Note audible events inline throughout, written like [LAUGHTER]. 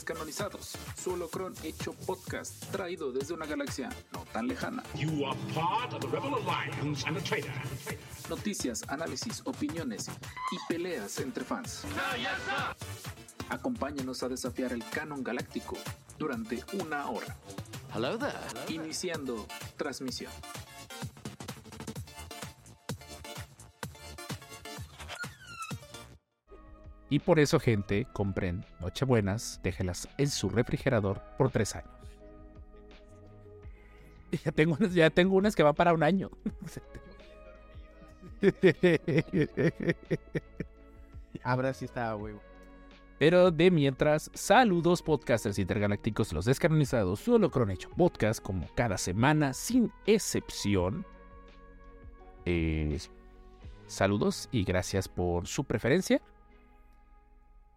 Descanonizados, su holocron hecho podcast, traído desde una galaxia no tan lejana. You are part of the Rebel Alliance and a traitor. Noticias, análisis, opiniones y peleas entre fans. Acompáñenos a desafiar el canon galáctico durante una hora. Hello there. Iniciando transmisión. Y por eso, gente, compren Nochebuenas, déjelas en su refrigerador por tres años. [LAUGHS] Ya tengo, unas- ya tengo unas que van para un año. [LAUGHS] Ahora sí está huevo. Pero de mientras, saludos podcasters intergalácticos, los descanonizados, su holocron hecho podcast como cada semana, sin excepción. Eh, saludos y gracias por su preferencia.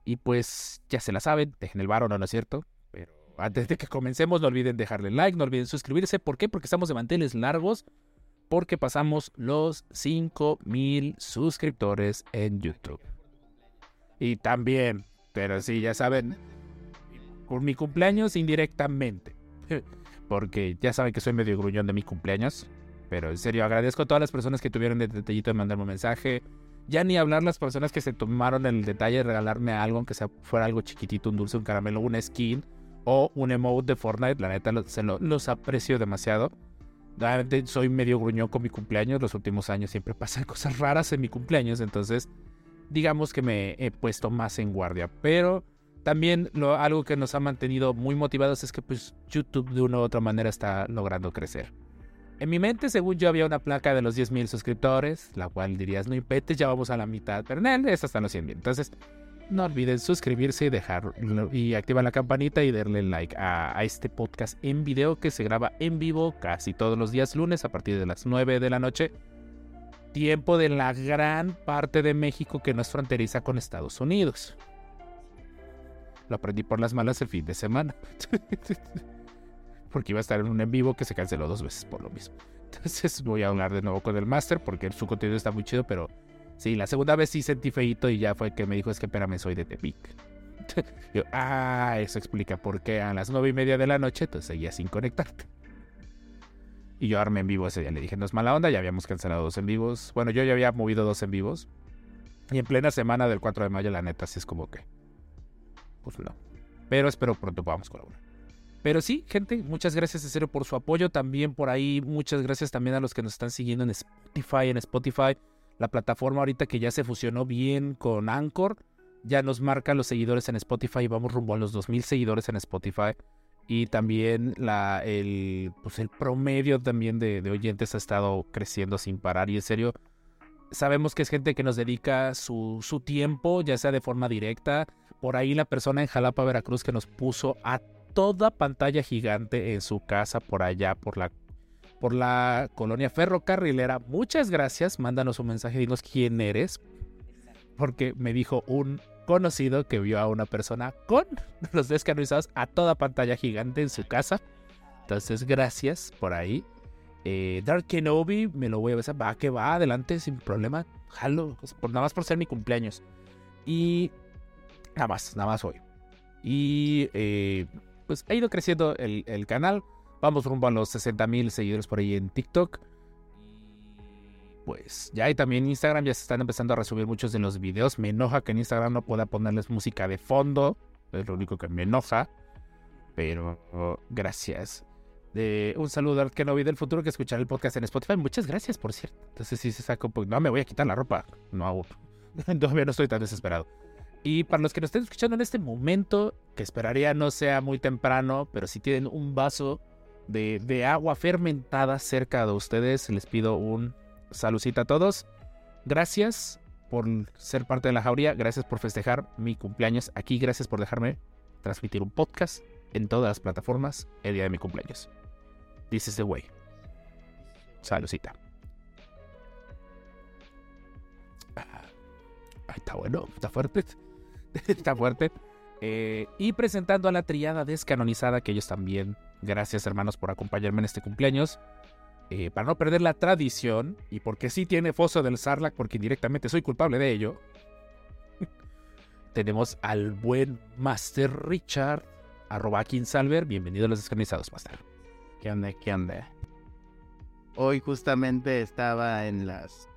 Y pues ya se la saben, dejen el varo, no, no es cierto. Pero antes de que comencemos, no olviden dejarle like, no olviden suscribirse. ¿Por qué? Porque estamos de manteles largos. Porque pasamos los 5000 suscriptores en YouTube. Y también, pero sí, ya saben, por mi cumpleaños indirectamente. [LAUGHS] Porque ya saben que soy medio gruñón de mi cumpleaños. Pero en serio, agradezco a todas las personas que tuvieron el detallito de mandarme un mensaje. Ya ni hablar las personas que se tomaron el detalle de regalarme algo, aunque sea fuera algo chiquitito, un dulce, un caramelo, una skin o un emote de Fortnite. La neta, lo- se lo- los aprecio demasiado. Realmente soy medio gruñón con mi cumpleaños. Los últimos años siempre pasan [LAUGHS] cosas raras en mi cumpleaños. Entonces, digamos que me he puesto más en guardia. Pero también lo, algo que nos ha mantenido muy motivados es que pues, YouTube de una u otra manera está logrando crecer. En mi mente, según yo, había una placa de los 10.000 suscriptores, la cual dirías, no impete, ya vamos a la mitad, pero él, esta están los 100.000. Entonces, no olviden suscribirse y dejar y activar la campanita y darle like a, a este podcast en video que se graba en vivo casi todos los días lunes a partir de las 9 de la noche. Tiempo de la gran parte de México que no es fronteriza con Estados Unidos. Lo aprendí por las malas el fin de semana. [LAUGHS] porque iba a estar en un en vivo que se canceló dos veces por lo mismo. [LAUGHS] Entonces voy a hablar de nuevo con el máster porque su contenido está muy chido, pero sí, la segunda vez sí sentí feíto y ya fue que me dijo es que espérame, soy de Tepic. [LAUGHS] Yo, ah, eso explica por qué a las nueve y media de la noche entonces seguía sin conectarte. Y yo armé en vivo ese día. Le dije, no es mala onda, ya habíamos cancelado dos en vivos. Bueno, yo ya había movido dos en vivos. Y en plena semana del 4 de mayo, la neta, sí es como que. Pues no. Pero espero pronto podamos colaborar. Pero sí, gente, muchas gracias en serio por su apoyo. También por ahí, muchas gracias también a los que nos están siguiendo en Spotify. En Spotify, la plataforma ahorita que ya se fusionó bien con Anchor, ya nos marca los seguidores en Spotify. Vamos rumbo a los 2000 seguidores en Spotify. Y también la, el, pues el promedio también de, de oyentes ha estado creciendo sin parar. Y en serio, sabemos que es gente que nos dedica su, su tiempo, ya sea de forma directa. Por ahí la persona en Jalapa, Veracruz, que nos puso a toda pantalla gigante en su casa por allá, por la, por la colonia ferrocarrilera. Muchas gracias. Mándanos un mensaje, dinos quién eres. Porque me dijo un conocido que vio a una persona con [LAUGHS] los descanonizados a toda pantalla gigante en su casa. Entonces, gracias por ahí. Eh, Dark Kenobi, me lo voy a besar. Va, que va, adelante, sin problema. Jalo, por, nada más por ser mi cumpleaños. Y nada más, nada más hoy. Y eh, pues ha ido creciendo el, el canal. Vamos rumbo a los 60 mil seguidores por ahí en TikTok. Pues ya y también Instagram ya se están empezando a resubir muchos de los videos. Me enoja que en Instagram no pueda ponerles música de fondo. Es lo único que me enoja. Pero gracias. De, un saludo al que no vi del futuro que escuchará el podcast en Spotify. Muchas gracias, por cierto. Entonces sí se poco. No, me voy a quitar la ropa. No. [LAUGHS] Todavía no estoy tan desesperado. Y para los que nos estén escuchando en este momento, que esperaría no sea muy temprano, pero si tienen un vaso de, agua fermentada cerca de ustedes, les pido un saludcita a todos. Gracias por ser parte de la jauría. Gracias por festejar mi cumpleaños aquí. Gracias por dejarme transmitir un podcast en todas las plataformas el día de mi cumpleaños. This is the way. Saludcita. Ah, está bueno, está fuerte. [LAUGHS] está fuerte. Eh, y presentando a la triada descanonizada, que ellos también, gracias hermanos por acompañarme en este cumpleaños. Eh, para no perder la tradición, y porque sí tiene foso del Sarlacc, porque indirectamente soy culpable de ello. [LAUGHS] tenemos al buen Master Richard, arroba Salver. Bienvenido a los descarnizados, Master. ¿Qué onda? ¿Qué onda? Hoy justamente estaba en las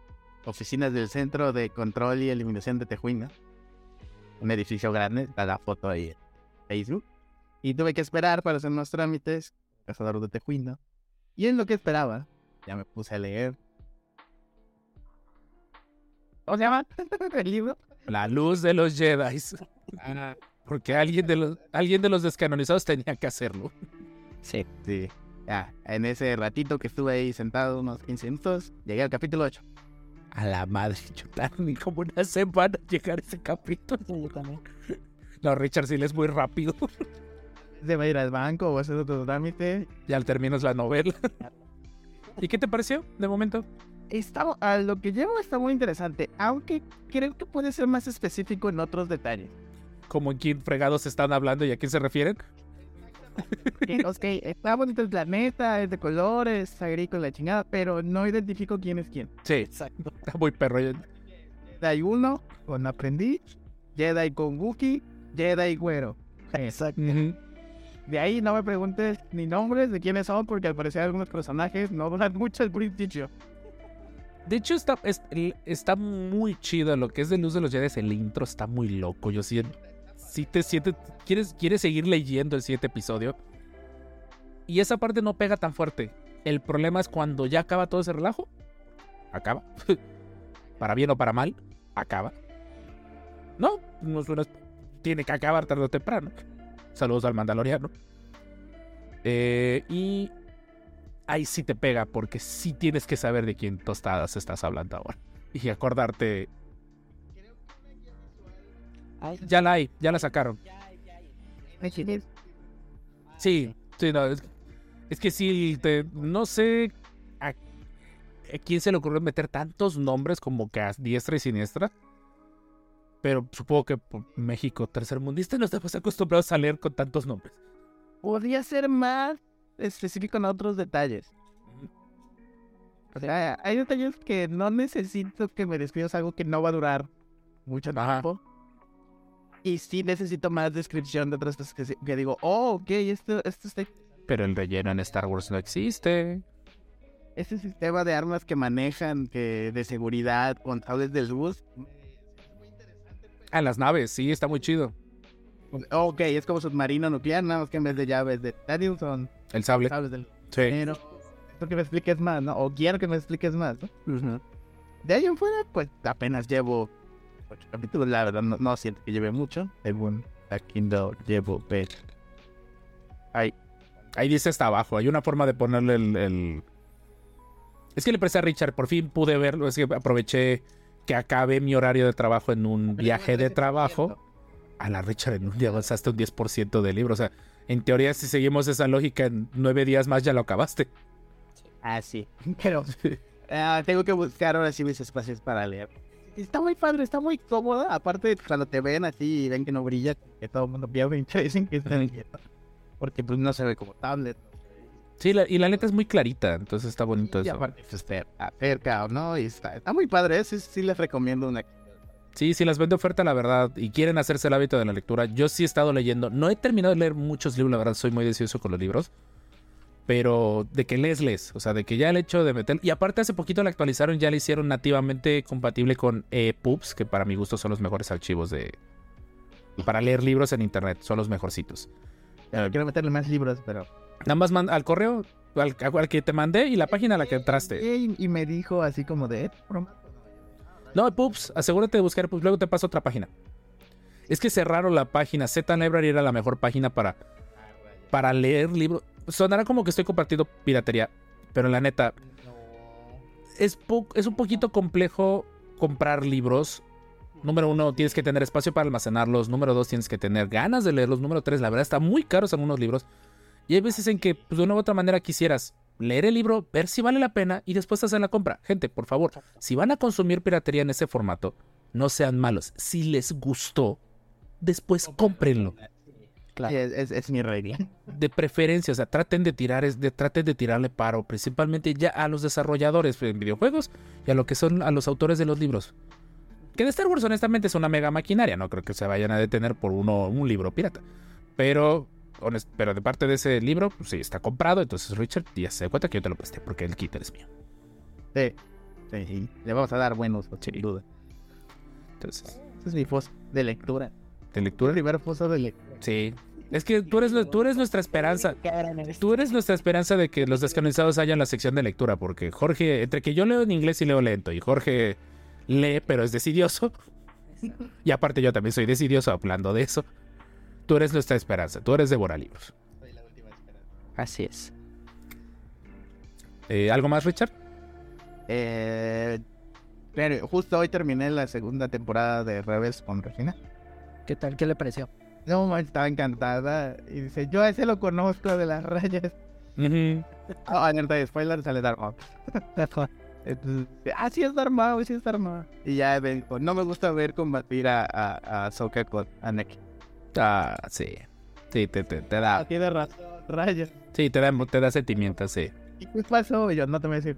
oficinas del Centro de Control y Eliminación de Tejuina. Un edificio grande, está la foto ahí en Facebook. Y tuve que esperar para hacer unos trámites, cazador de Tejuina. Y en lo que esperaba, ya me puse a leer. ¿Cómo se llama [LAUGHS] el libro? La luz de los Jedi. Porque alguien de los, alguien de los descanonizados tenía que hacerlo. Sí. Sí. Ya, en ese ratito que estuve ahí sentado unos 15 minutos, llegué al capítulo 8. A la madre, [LAUGHS] chutarme como una semana llegar a ese capítulo. No, Richard sí le es muy rápido. Se va a ir al banco o a hacer otro trámite. Ya al terminas la novela. [LAUGHS] ¿Y qué te pareció de momento? Está, a lo que llevo está muy interesante, aunque creo que puede ser más específico en otros detalles. Como en quién fregados están hablando y a quién se refieren. Ok, está bonito el planeta, es de colores, agrícola, chingada, pero no identifico quién es quién. Sí, exacto. [LAUGHS] Está muy perro. Jedi 1 con aprendiz, Jedi con Wookiee, Jedi güero. Exacto. De ahí no me preguntes ni nombres de quiénes son, porque al parecer algunos personajes no duran mucho el principio. De hecho, está, está muy chido lo que es de Luz de los Jedi. El intro está muy loco. Yo siento si te sientes, quieres, quieres seguir leyendo el siguiente episodio. Y esa parte no pega tan fuerte. El problema es cuando ya acaba todo ese relajo. Acaba. [LAUGHS] para bien o para mal, acaba. No, no suena. Tiene que acabar tarde o temprano. Saludos al Mandaloriano. Eh, y ahí sí te pega porque sí tienes que saber de quién tostadas estás hablando ahora. Y acordarte ya la hay, ya la sacaron. Sí, sí, no, es, que sí, no sé a, quién se le ocurrió meter tantos nombres como que a diestra y siniestra. Pero supongo que por México tercermundista no estamos acostumbrados a leer con tantos nombres. Podría ser más específico en otros detalles. O sea, hay detalles que no necesito que me describas algo que no va a durar mucho tiempo. Y sí necesito más descripción de otras cosas que, digo, oh, ok, esto, esto está... Pero el relleno en Star Wars no existe. Este sistema de armas que manejan, que de seguridad, controles de luz. Ah, las naves, sí, está muy chido. Ok, es como submarino nuclear, nada más que en vez de llaves de Stadium son... El sable. Sables del... Sí. Pero, que me expliques más, ¿no? O quiero que me expliques más, ¿no? De ahí en fuera, pues apenas llevo ocho capítulos, la verdad no, siento que lleve mucho. Según la Kindle llevo ver. Ahí. Ahí dice hasta abajo. Hay una forma de ponerle el, Es que le presté a Richard, por fin pude verlo. Es que aproveché que acabé mi horario de trabajo en un viaje de trabajo. A la Richard, en un día avanzaste un 10% de libro. O sea, en teoría, si seguimos esa lógica, en nueve días más ya lo acabaste. Ah, sí. Pero [LAUGHS] ah, tengo que buscar ahora sí mis espacios para leer está muy padre, está muy cómoda. Aparte, cuando te ven así y ven que no brilla, que todo el mundo pierde, dicen que está inquieto. Porque pues no se ve como tablet. Sí, y la letra es muy clarita, entonces está bonito eso. Y aparte, pues, acerca o no, y está, está muy padre, sí, sí les recomiendo una. Sí, si las ven de oferta, la verdad, y quieren hacerse el hábito de la lectura, yo sí he estado leyendo. No he terminado de leer muchos libros, la verdad, soy muy deseoso con los libros pero de que les les, o sea, de que ya el hecho de meter y aparte hace poquito la actualizaron, ya la hicieron nativamente compatible con EPUBs, que para mi gusto son los mejores archivos de para leer libros en internet, son los mejorcitos. quiero meterle más libros, pero nada más al correo al, que te mandé y la página a la que entraste. Y, me dijo así como de No, EPUBs, asegúrate de buscar EPUBs, luego te paso otra página. Es que cerraron la página, Z Library era la mejor página para para leer libros sonará como que estoy compartiendo piratería, pero la neta, es, es un poquito complejo comprar libros. Número uno, tienes que tener espacio para almacenarlos. Número dos, tienes que tener ganas de leerlos. Número tres, la verdad, está muy caros algunos libros. Y hay veces en que, pues, de una u otra manera, quisieras leer el libro, ver si vale la pena y después hacer la compra. Gente, por favor, si van a consumir piratería en ese formato, no sean malos. Si les gustó, después cómprenlo. Es, mi regla. [LAUGHS] De preferencia, o sea, traten de tirar, de, traten de tirarle paro, principalmente ya a los desarrolladores en videojuegos y a lo que son a los autores de los libros. Que de Star Wars, honestamente, es una mega maquinaria. No creo que se vayan a detener por uno, un libro pirata. Pero, honest- pero de parte de ese libro, pues sí, está comprado. Entonces, Richard, ya se da cuenta que yo te lo presté porque el kit es mío. Sí. Sí, y le vamos a dar buen uso, sin duda. Entonces, Ese es mi foso de lectura. ¿de lectura? Primer foso de lectura. Sí. Es que tú eres, tú eres nuestra esperanza. Tú eres nuestra esperanza de que los descanonizados hayan la sección de lectura, porque Jorge, entre que yo leo en inglés y leo lento, y Jorge lee, pero es decidioso, y aparte yo también soy decidioso hablando de eso, tú eres nuestra esperanza, tú eres de libros. Así es. Eh, ¿Algo más, Richard? Eh, pero justo hoy terminé la segunda temporada de Rebels con Regina. ¿Qué tal? ¿Qué le pareció? No, estaba encantada. Y dice, yo a ese lo conozco de las rayas. Ujú. Ah, alerta de spoiler, sale Darth Maul. [LAUGHS] Entonces, ah, sí es Darth Maul, sí es Darth Maul. Y ya dijo, no me gusta ver combatir a, a, a Ahsoka con Anakin. Ah, sí. Sí, te, te, te Ah, da. tiene razón, rayas. Sí, te da, te da sentimientos, sí. ¿Y qué pasó? Yo, no te voy a decir.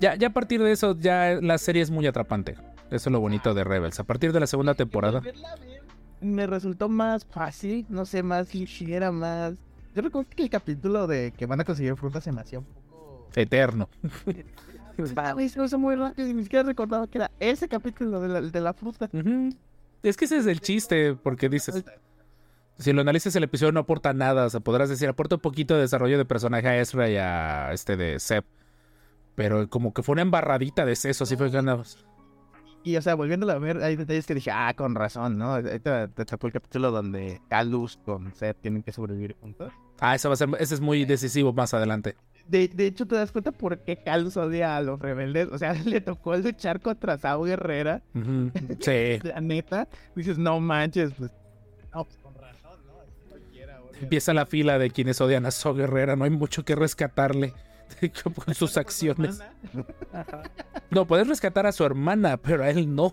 Ya, ya a partir de eso, ya la serie es muy atrapante. Eso es lo bonito de Rebels. A partir de la segunda temporada. Me resultó más fácil, no sé, más ligera, más... Yo recuerdo que el capítulo de que van a conseguir frutas se me hacía un poco... Eterno. [LAUGHS] Güey, se hizo muy rápido y ni siquiera recordaba que era ese capítulo de la, de la fruta. Es que ese es el chiste, porque dices, si lo analizas el episodio no aporta nada, o sea, podrás decir, aporta un poquito de desarrollo de personaje a Ezra y a este de Seb, pero como que fue una embarradita de seso, así fue que andamos. Y, o sea, volviéndolo a ver, hay detalles que dije, ah, con razón, ¿no? Ahorita te sacó el capítulo donde Calus con Seth tienen que sobrevivir juntos. Ah, eso va a ser, ese es muy decisivo más adelante. De, de hecho, te das cuenta por qué Calus odia a los rebeldes. O sea, [LAUGHS] le tocó luchar contra Sao Guerrera. Ujú. Sí, [LAUGHS] La neta, dices, no manches, pues... No, pues con razón, ¿no? Así cualquiera odia. empieza la fila de quienes odian a So Guerrera, no hay mucho que rescatarle [LAUGHS] con sus acciones. [LAUGHS] No, puedes rescatar a su hermana, pero a él no.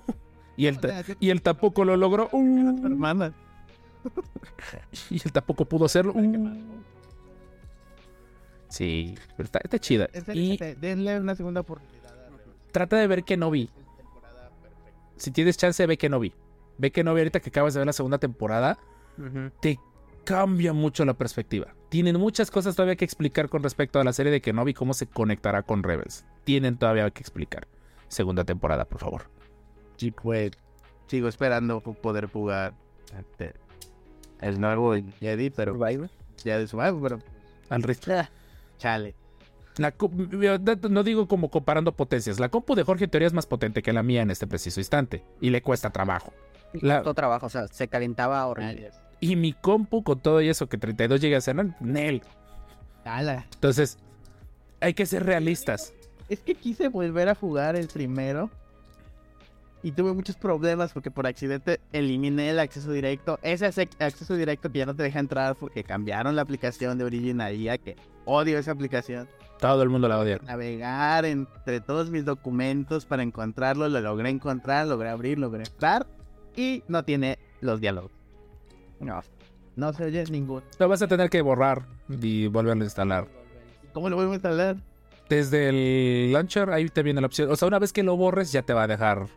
Y él, y él tampoco lo logró. Uh. Hermana. [LAUGHS] Y él tampoco pudo hacerlo. Uh. Sí, pero está, está chida. Y denle una segunda oportunidad. trata de ver que no vi. Si tienes chance, ve que no vi. Ve que no vi ahorita que acabas de ver la segunda temporada. Te cambia mucho la perspectiva. Tienen muchas cosas todavía que explicar con respecto a la serie de Kenobi, cómo se conectará con Rebels. Tienen todavía que explicar. Segunda temporada, por favor. Sí, pues sigo esperando po- poder jugar este, el nuevo Jedi, pero Survivor. ya de Survivor, pero Al ritmo. Ah, chale. La no digo como comparando potencias. La compu de Jorge en teoría es más potente que la mía en este preciso instante. Y le cuesta trabajo. La- costó trabajo, o sea, se calentaba horrible. Y mi compu con todo y eso que 32 llega a ser Nel. Ala. Entonces, hay que ser realistas. Es que quise volver a jugar el primero y tuve muchos problemas porque por accidente eliminé el acceso directo. Ese ac- acceso directo que ya no te deja entrar porque cambiaron la aplicación de Origin IA, que odio esa aplicación. Todo el mundo la odia. Navegar entre todos mis documentos para encontrarlo, lo logré encontrar, logré abrir, logré entrar y no tiene los diálogos. No. No se oye ninguno. Lo vas a tener que borrar y volverlo a instalar. ¿Cómo lo voy a instalar? Desde el launcher, ahí te viene la opción. O sea, una vez que lo borres, ya te va a dejar.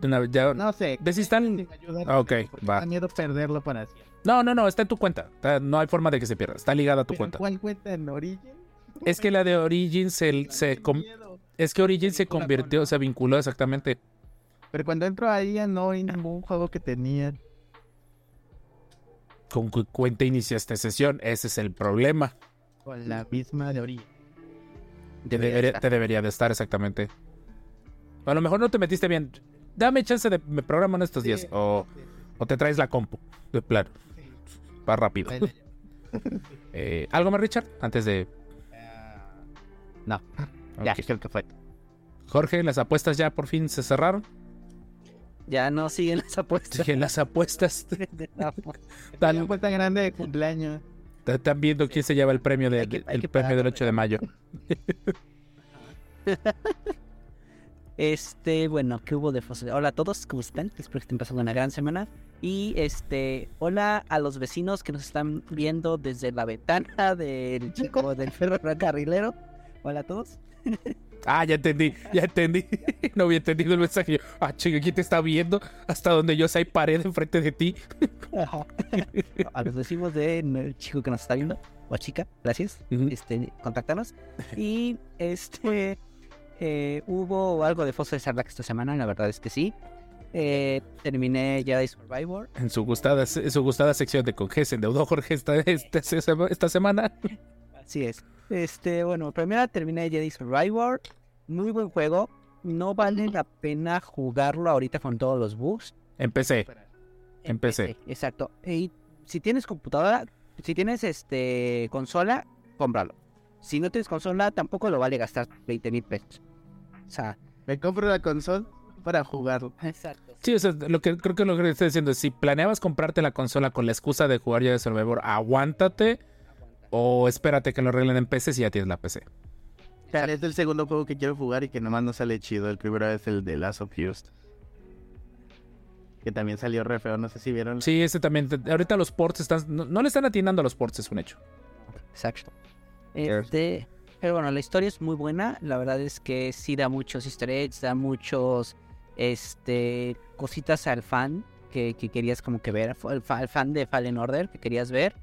de una- ya- No sé. Desinstala- Si me ayudan, Ah, ok, va. Da miedo perderlo para siempre. No, no, no, está en tu cuenta. Está- No hay forma de que se pierda. Está ligada a tu ¿Pero cuenta. ¿Cuál cuenta en Origin? Es que la de Origin se, se com- es que Origin se convirtió, se vinculó exactamente. Pero cuando entro ahí ya no hay ningún juego que tenía. Con qué cuenta iniciaste sesión. Ese es el problema. Con la misma de Origin. Te debería, te debería de estar exactamente. A lo mejor no te metiste bien. Dame chance de me programan estos días. O, o te traes la compu. De plano. Va rápido. [LAUGHS] Eh, ¿Algo más, Richard? Antes de. No, ya, creo que fue. Jorge, las apuestas ya por fin se cerraron. Ya no siguen las apuestas. Dije, las apuestas. [LAUGHS] [LAUGHS] Están, apuesta grande de cumpleaños. están viendo quién se lleva el premio, de, que- el premio del pagarlo, 8 de mayo. [LAUGHS] Este, bueno, ¿qué hubo de Fossil? Hola a todos, ¿cómo están? Espero que estén pasando una gran semana. Y este, hola a los vecinos que nos están viendo desde la ventana del chico del ferrocarrilero. Hola a todos. Ah, ya entendí, ya entendí. [LAUGHS] No había entendido el mensaje. Ah, chica, ¿quién te está viendo? Hasta donde yo sé hay pared enfrente de ti. Ajá. A los decimos de el chico que nos está viendo, o chica, gracias. Ujú. Este, contáctanos. Y este eh, hubo algo de Fosso de Sarlacc esta semana, la verdad es que sí. Eh, terminé Jedi Survivor. En su gustada, en su gustada sección de con G se endeudó Jorge esta, esta, esta semana. Así es. Este, bueno, primero terminé Jedi Survivor. Muy buen juego. No vale la pena jugarlo ahorita con todos los bugs. Empecé. Empecé. Exacto. Y si tienes computadora, si tienes este consola, cómpralo. Si no tienes consola, tampoco lo vale gastar 20 mil pesos. O sea, Me compro la consola para jugarlo. exacto. Sí, o sea, lo que creo que lo que estoy diciendo es si planeabas comprarte la consola con la excusa de jugar ya de Survivor, aguántate o espérate que lo arreglen en PC si ya tienes la PC. Es el segundo juego que quiero jugar y que nomás no sale chido. El primero es el de Last of Us. Que también salió re feo, no sé si vieron. Sí, este también. te- Ahorita los ports están. No, no le están atinando a los ports, es un hecho. Exacto. Este, pero bueno, la historia es muy buena. La verdad es que sí da muchos easter eggs, da muchos este cositas al fan que, que querías como que ver, al fan de Fallen Order que querías ver.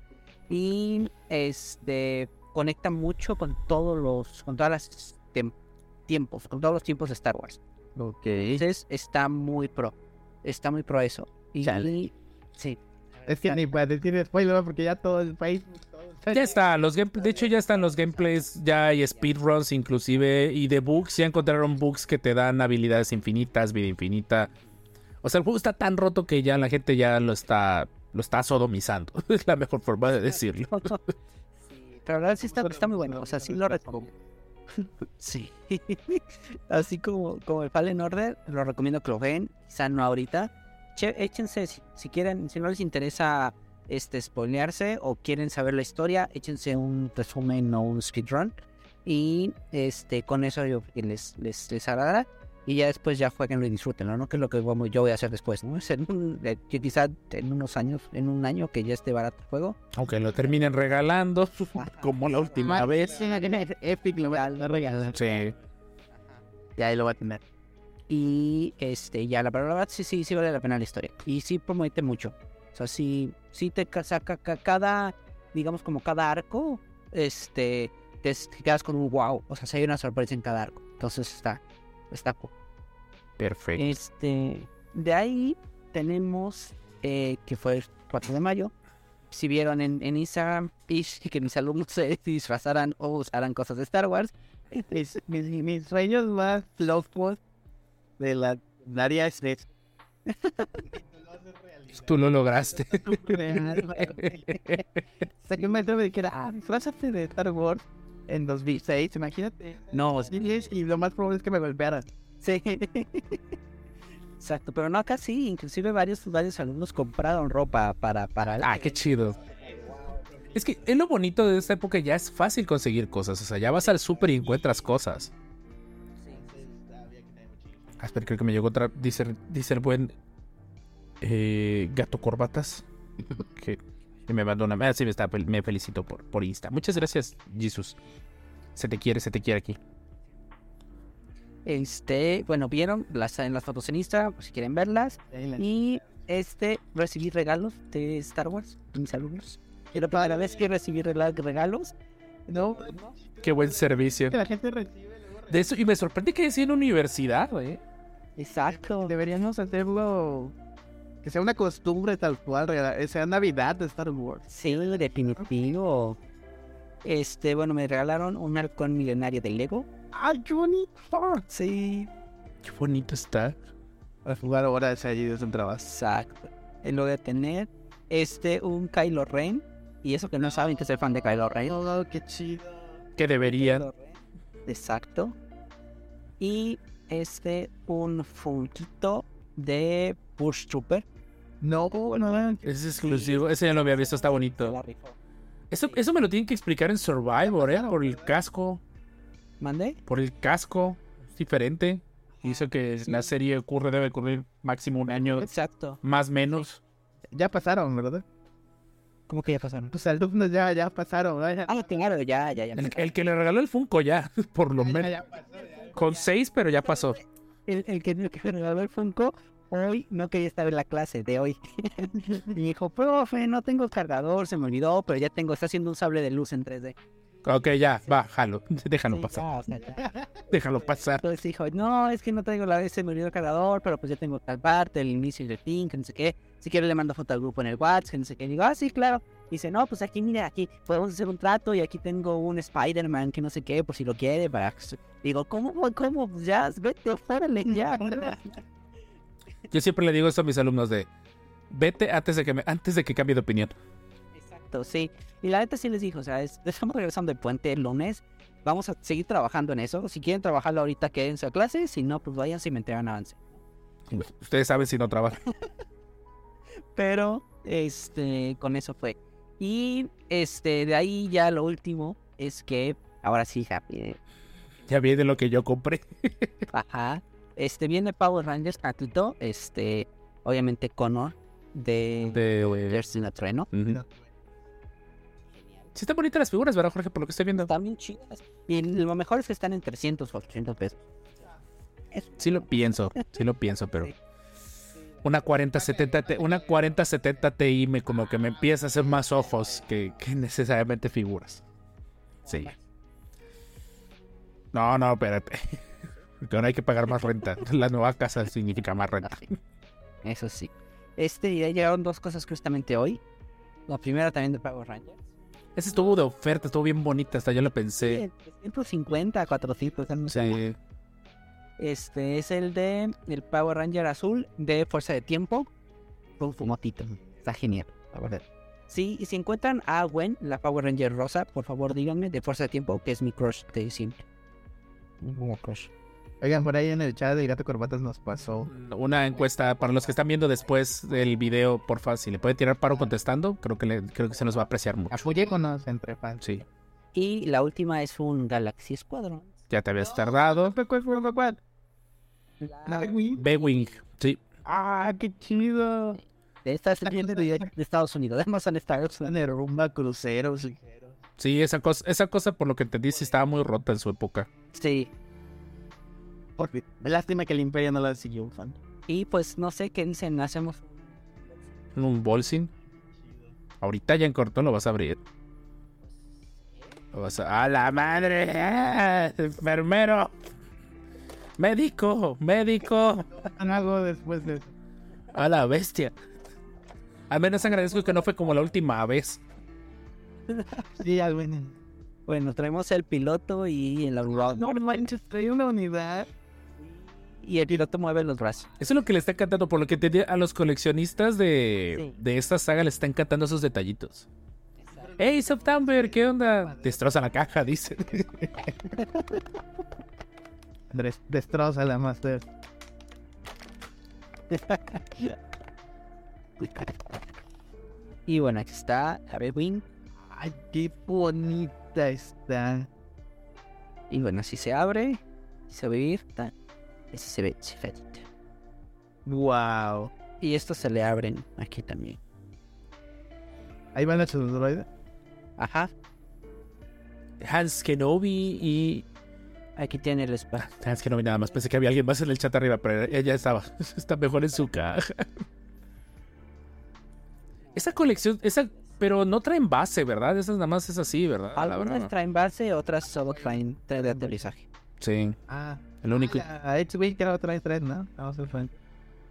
Y este conecta mucho con todos los, con todas las tiempos, con todos los tiempos de Star Wars. Ok. Entonces está muy pro. Está muy pro eso. Y Chale. sí. Es que ni para decir spoiler, porque ya todo el país. Ya está, los gameplays, de hecho ya están los gameplays, ya hay speedruns inclusive, y de bugs, ya encontraron bugs que te dan habilidades infinitas, vida infinita. O sea, el juego está tan roto que ya la gente ya lo está, lo está sodomizando. [LAUGHS] Es la mejor forma de decirlo. [LAUGHS] Sí, pero la verdad sí está, está muy bueno. O sea, sí lo recomiendo. [LAUGHS] Sí. Así como, como el Fallen Order, lo recomiendo que lo vean. Quizá no ahorita. Che, échense, si, si quieren, si no les interesa este spoilearse o quieren saber la historia, échense un resumen o un speedrun. Y este con eso yo les, les, les agradará. Y ya después ya jueguenlo y disfrútenlo, ¿no? Que es lo que vamos- yo voy a hacer después, ¿no? Es en un- eh, quizá en unos años, en un año que ya esté barato el juego. Aunque lo terminen regalando, [LAUGHS] como la última vez. Epic lo va a regalar. Sí. Ya ahí lo va a tener. Y este, ya la verdad sí, sí, sí vale la pena la historia. Y sí promete mucho. O sea, sí, sí te ca- saca ca- cada, digamos como cada arco, este, te, quedas con un wow. O sea, sí hay una sorpresa en cada arco. Entonces está, está cool. Perfecto. Este, de ahí tenemos eh, que fue el 4 de mayo. Si vieron en, en Instagram y que mis alumnos se [LAUGHS] disfrazaran o usaran cosas de Star Wars, Mis, mis, mis sueños más locos de la área es de [LAUGHS] Tú lo lograste. [LAUGHS] Que un maestro me dijera, ah, disfrázate de Star Wars en 2006, imagínate. no, Y lo más probable es que me golpearan. Sí. [LAUGHS] Exacto, pero no acá sí, inclusive varios, varios alumnos compraron ropa para, para Ah, qué chido. Es que es lo bonito de esta época, ya es fácil conseguir cosas. O sea, ya vas al súper y encuentras cosas. Ah, espera, creo que me llegó otra. Dice, dice el buen eh, Gato Corbatas. [LAUGHS] Que, que me mandó una. Ah, sí, me, está, me felicito por, por Insta. Muchas gracias, Jesus. Se te quiere, se te quiere aquí. Este, bueno, vieron las en las fotos en Instagram, por si quieren verlas. Y este, recibí regalos de Star Wars de mis alumnos. Era la primera vez que recibí regalos. No, Qué buen servicio. que la gente recibe. De eso, y me sorprende que decía en universidad, ¿eh? Exacto. Deberíamos hacerlo. Que sea una costumbre tal cual, regalar- sea Navidad de Star Wars. Sí, definitivo. Este, bueno, me regalaron un halcón milenario de Lego. ¡Ay, qué bonito! Sí. Qué bonito está. Para jugar horas allí desde un trabajo. Exacto. Y lo de tener este, un Kylo Ren. Y eso que no saben que soy fan de Kylo Ren. Oh, qué chido. Que deberían. Exacto. Y este, un Funkito de Push Trooper. No, no, Es exclusivo. Ese ya lo había visto, está bonito. Eso, eso me lo tienen que explicar en Survivor, ¿eh? Por el casco. ¿Mandé? Por el casco. Es diferente. Dice que la serie ocurre, debe ocurrir máximo un año, Exacto. más menos. ya pasaron, ¿verdad? ¿Cómo que ya pasaron? Los alumnos ya, ya pasaron. ¿verdad? Ah, claro, ya, ya, ya. El, el que le regaló el Funko ya, [LAUGHS] por lo Ya, menos. ya pasó, ya. con seis, pero ya pasó. El, el que, el que me regaló el Funko hoy no quería estar en la clase de hoy. [LAUGHS] y me dijo, profe, no tengo cargador, se me olvidó, pero ya tengo, está haciendo un sable de luz en 3D. Ok, ya, va, jalo. Déjalo Sí, pasar. o sea. Déjalo pasar. Entonces dijo, no, es que no traigo la vez, se me olvidó el cargador, pero pues ya tengo tal parte, el inicio del thing, que no sé qué. Si quiero le mando foto al grupo en el WhatsApp, que no sé qué. Digo, ah, sí, claro. Dice, no, pues aquí, mira, aquí podemos hacer un trato y aquí tengo un Spider-Man que no sé qué, por si lo quiere. Para... Digo, ¿cómo, cómo? Pues ya, vete, órale, ya. Yo siempre le digo esto a mis alumnos de vete antes de que me, antes de que cambie de opinión. Exacto, sí. Y la neta sí les dijo, o sea, es- [LAUGHS] estamos regresando del puente el lunes. Vamos a seguir trabajando en eso. Si quieren trabajarlo ahorita, quédense a clase. Si no, pues vayan si me entregan avance. Ustedes saben si no trabajan. [LAUGHS] Pero, este, con eso fue. Y, este, de ahí ya lo último es que, ahora sí, happy. Ya viene lo que yo compré. [LAUGHS] Ajá. Este, viene Power Rangers gratuito. Este, obviamente Connor de... De, Trueno. ujú. Sí están bonitas las figuras, ¿verdad, Jorge? Por lo que estoy viendo. Están bien chidas. Y lo mejor es que están en 300 o 800 pesos. Sí lo pienso, sí lo pienso, pero una 4070 Ti- una 4070 Ti me como que me empieza a hacer más ojos que, que necesariamente figuras. Sí. No, no, espérate. [LAUGHS] Porque ahora hay que pagar más renta. La nueva casa significa más renta. Eso sí. Este día llegaron dos cosas justamente hoy. La primera también de Power Rangers. Ese estuvo de oferta, estuvo bien bonita, hasta yo lo pensé. Sí, 350, 400, o sea. Sí. Este es el de el Power Ranger azul de Fuerza de Tiempo con su motito. Está genial, la verdad. Sí, y si encuentran a Gwen, la Power Ranger rosa, por favor díganme de Fuerza de Tiempo, que es mi crush de siempre. Mi crush. Oigan, por ahí en el chat de Gato Corbatas nos pasó. Una encuesta para los que están viendo después del video, porfa, si le puede tirar paro contestando, creo que le- creo que se nos va a apreciar mucho. Apoyémonos entre fans. Sí. Y la última es un Galaxy Squadron. Ya te habías tardado. ¿Cuál fue cuál, B-Wing, sí. Ah, qué chido. de esta es de, de Estados Unidos. Además son Star Wars. Están de rumba cruceros. ligeros. Sí, esa cosa, esa cosa por lo que entendí sí estaba muy rota en su época. Sí. Lástima que el Imperio no la siguió un fan. Y pues no sé qué hacemos. Un bolsing. Ahorita ya en corto lo vas a abrir. Lo vas a... ¡A la madre! ¡Ah! ¡Enfermero! ¡Médico! ¡Médico! Algo después de ¡A la bestia! Al menos agradezco que no fue como la última vez. Sí, ya bueno. Bueno, traemos el piloto y el aurora. No manches, trae una unidad. Y el piloto mueve los brazos. Eso es lo que le está encantando, por lo que entendí, a los coleccionistas de, Sí. de esta saga les está encantando esos detallitos. ¡Hey, September! ¿Qué onda? Destroza la caja, dice. [LAUGHS] Destroza la Master. [LAUGHS] Y bueno, aquí está la B-Wing. Ay, qué bonita está. Y bueno, así se abre. Se ve abierta. Ese se ve chifadito. Wow. Y estos se le abren aquí también. Ahí van los droides. Ajá. Hans Kenobi y... Aquí tiene el espacio. Hans Kenobi nada más. Pensé que había alguien más en el chat arriba, pero ella estaba. [LAUGHS] Está mejor en su caja. [LAUGHS] Esa colección, esa... Pero no traen base, ¿verdad? Esas nada más es así, ¿verdad? Algunas traen base, otras solo traen tren de aterrizaje. Sí, Ah, el único... a H-Wing que lo trae tres, ¿no? Vamos a ver.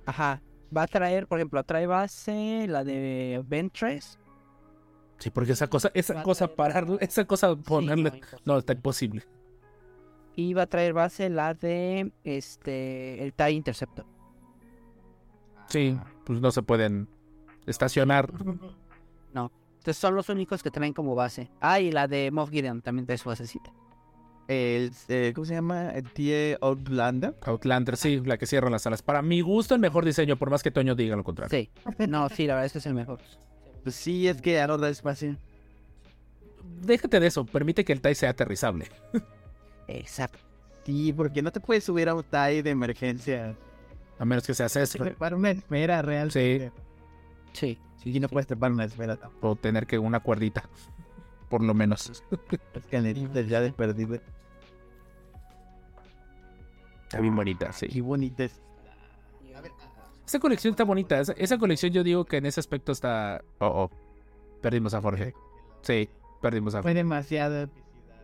Ajá. Va a traer, por ejemplo, trae base la de Ventress. Sí, porque esa cosa, esa cosa pararla, esa cosa ponerle... No, está imposible. Y va a traer base la de este el TIE Interceptor. Sí, pues no se pueden estacionar. Entonces son los únicos que traen como base. Ah, y la de Moff Gideon también trae su basecita. El, eh, ¿Cómo se llama? El TIE Outlander. Outlander, sí, la que cierra las alas. Para mi gusto, el mejor diseño, por más que Toño diga lo contrario. Sí. No, sí, la verdad es que es el mejor. Pues sí, es que ya no da espacio. Déjate de eso, permite que el TIE sea aterrizable. Exacto. Sí, porque no te puedes subir a un TIE de emergencia. A menos que sea César. Para una esfera real. Sí. Sí. Sí, no puedes trepar una esfera tampoco. O tener que una cuerdita. Por lo menos. Es que necesitas ya de perdido. Está bien bonita, sí. Qué bonita es. Esa colección está bonita. Esa, esa colección yo digo que en ese aspecto está... Oh, oh. Perdimos a Jorge. Sí, perdimos a Fue Jorge. demasiado.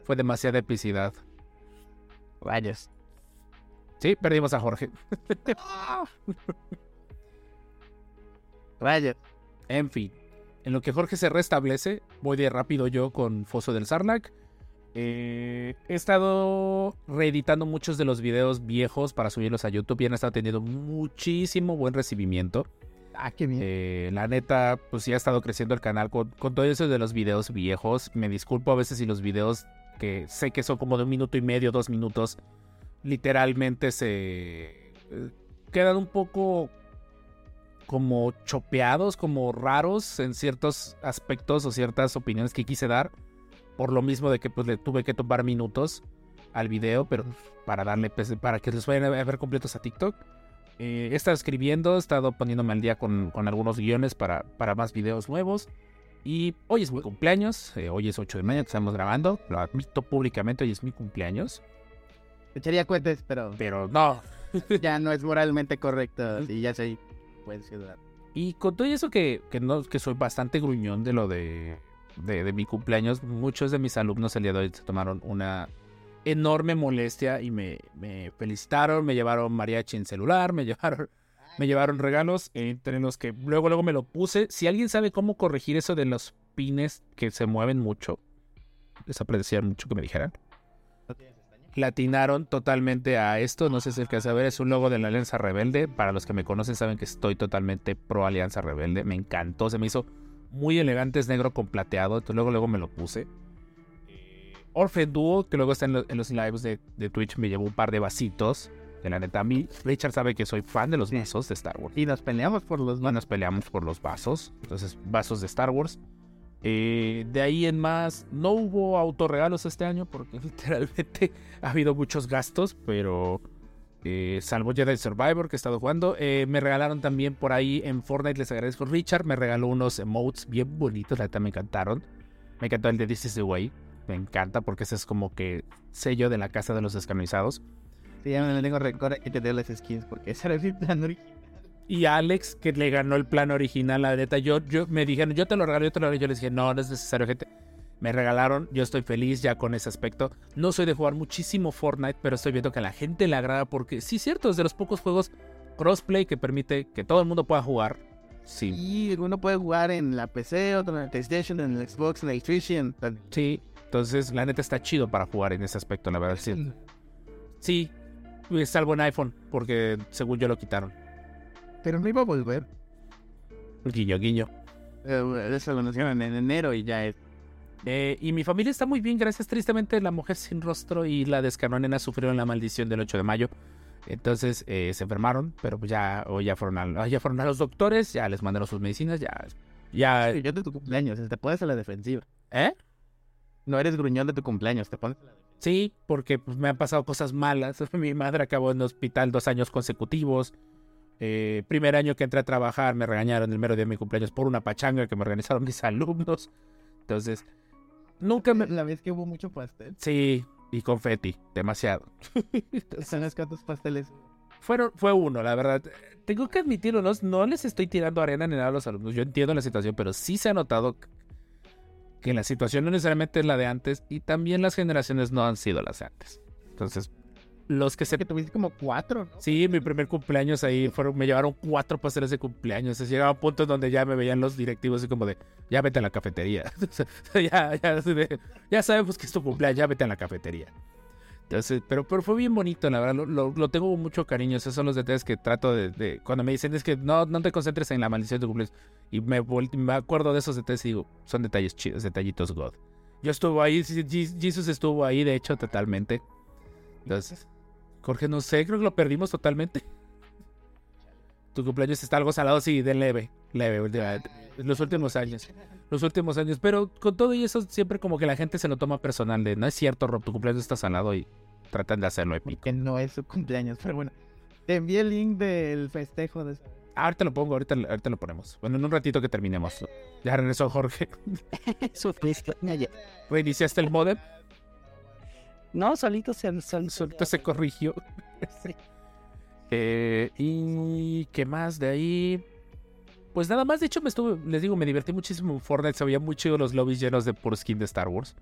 Fue demasiada epicidad. Rayos. Sí, perdimos a Jorge. [LAUGHS] Rayos. En fin, en lo que Jorge se restablece, voy de rápido yo con Foso del Sarlacc. Eh, he estado reeditando muchos de los videos viejos para subirlos a YouTube y han estado teniendo muchísimo buen recibimiento. Ah, qué bien. Eh, la neta, pues sí ha estado creciendo el canal con, con todo eso de los videos viejos. Me disculpo a veces si los videos que sé que son como de un minuto y medio, dos minutos, literalmente se eh, quedan un poco como chopeados, como raros en ciertos aspectos o ciertas opiniones que quise dar. Por lo mismo de que pues le tuve que tomar minutos al video, pero para darle pues, para que les vayan a ver completos a TikTok. Eh, he estado escribiendo, he estado poniéndome al día con, con algunos guiones para, para más videos nuevos. Y hoy es mi cumpleaños, eh, hoy es 8 de mayo, que estamos grabando, lo admito públicamente, hoy es mi cumpleaños. Te echaría cuentes, pero Pero no, [LAUGHS] ya no es moralmente correcto. Y ya sé. Puedes ayudar. Y con todo eso que, que, no, que soy bastante gruñón de lo de, de, mi cumpleaños, muchos de mis alumnos el día de hoy se tomaron una enorme molestia y me, felicitaron, me llevaron mariachi en celular, me llevaron, me llevaron regalos, entre los que luego, luego me lo puse. Si alguien sabe cómo corregir eso de los pines que se mueven mucho, les apreciaría mucho que me dijeran. Latinaron totalmente a esto, no sé si el que saber, es un logo de la Alianza Rebelde. Para los que me conocen saben que estoy totalmente pro Alianza Rebelde. Me encantó, se me hizo muy elegante, es negro con plateado. Entonces luego, luego me lo puse. Orphan Duo, que luego está en, lo- en los lives de, de Twitch, me llevó un par de vasitos. De la neta, a mí, Richard sabe que soy fan de los vasos de Star Wars. Y nos peleamos por los No nos peleamos por los vasos. Entonces, vasos de Star Wars. Eh, de ahí en más, no hubo autorregalos este año porque [LAUGHS] literalmente ha habido muchos gastos, pero eh, salvo Jedi Survivor que he estado jugando, eh, me regalaron también por ahí en Fortnite, les agradezco. Richard me regaló unos emotes bien bonitos, la neta me encantaron. Me encantó el de This is the Way, me encanta porque ese es como que sello de la casa de los descanonizados. Sí, ya le tengo rencor a que te dé las skins porque ese era el plan original. Y Alex, que le ganó el plan original, la neta, yo, yo me dijeron, yo te lo regalo, yo te lo regalo. Yo les dije, no, no es necesario, gente. Me regalaron, yo estoy feliz ya con ese aspecto. No soy de jugar muchísimo Fortnite, pero estoy viendo que a la gente le agrada porque, sí, cierto, es de los pocos juegos crossplay que permite que todo el mundo pueda jugar. Sí, Y uno puede jugar en la PC, otro en la PlayStation, en el Xbox, en la Xbox. sí. Entonces, la neta está chido para jugar en ese aspecto, la verdad. Sí, sí salvo en iPhone, porque según yo lo quitaron. Pero no iba a volver. Guiño, guiño. Eh, Eso lo anunciaron en enero y ya es. Eh, y mi familia está muy bien, gracias. Tristemente, la mujer sin rostro y la descanonena sufrieron la maldición del 8 de mayo. Entonces eh, se enfermaron, pero pues ya, o ya, fueron a, ya fueron a los doctores, ya les mandaron sus medicinas, ya. ya Yo de tu cumpleaños, te pones a la defensiva. ¿Eh? No eres gruñón de tu cumpleaños, te pones a la defensiva. Sí, porque pues, me han pasado cosas malas. [LAUGHS] Mi madre acabó en hospital dos años consecutivos. Eh, primer año que entré a trabajar me regañaron el mero día de mi cumpleaños por una pachanga que me organizaron [LAUGHS] mis alumnos. Entonces, nunca me... La vez que hubo mucho pastel. Sí, y confeti, demasiado. [LAUGHS] Son los cuantos pasteles. Fueron, fue uno, la verdad. Tengo que admitirlo, no, no les estoy tirando arena ni nada a los alumnos. Yo entiendo la situación, pero sí se ha notado que la situación no necesariamente es la de antes y también las generaciones no han sido las de antes. Entonces, los que se... Que tuviste como cuatro, ¿no? Sí, mi primer cumpleaños ahí fueron, me llevaron cuatro pasteles de cumpleaños. Se llegaba a puntos donde ya me veían los directivos así como de, ya vete a la cafetería. [LAUGHS] ya, ya, ya sabemos que es tu cumpleaños, ya vete a la cafetería. Entonces, pero, pero fue bien bonito, la verdad, lo, lo, lo tengo con mucho cariño. Esos son los detalles que trato de, de- Cuando me dicen es que no, no te concentres en la maldición de tu cumpleaños. Y me, me acuerdo de esos detalles y digo, son detalles chidos, detallitos God. Yo estuve ahí, Je- Jesus estuvo ahí, de hecho, totalmente. Entonces, Jorge, no sé, creo que lo perdimos totalmente. Tu cumpleaños está algo salado, sí, de leve, leve, los últimos años. Los últimos años, pero con todo y eso siempre como que la gente se lo toma personal de, no es cierto, Rob, tu cumpleaños está salado y tratan de hacerlo épico. Que no es su cumpleaños, pero bueno. Te envié el link del festejo de... Ah, ahorita lo pongo, ahorita, ahorita lo ponemos. Bueno, en un ratito que terminemos. Ya regresó Jorge. [LAUGHS] Reiniciaste el modem, No, solito se, sol- solito se corrigió. Sí. Eh, y qué más de ahí. Pues nada más, de hecho, me estuve, les digo, me divertí muchísimo en Fortnite. Se veían muy los lobbies llenos de puro skin de Star Wars.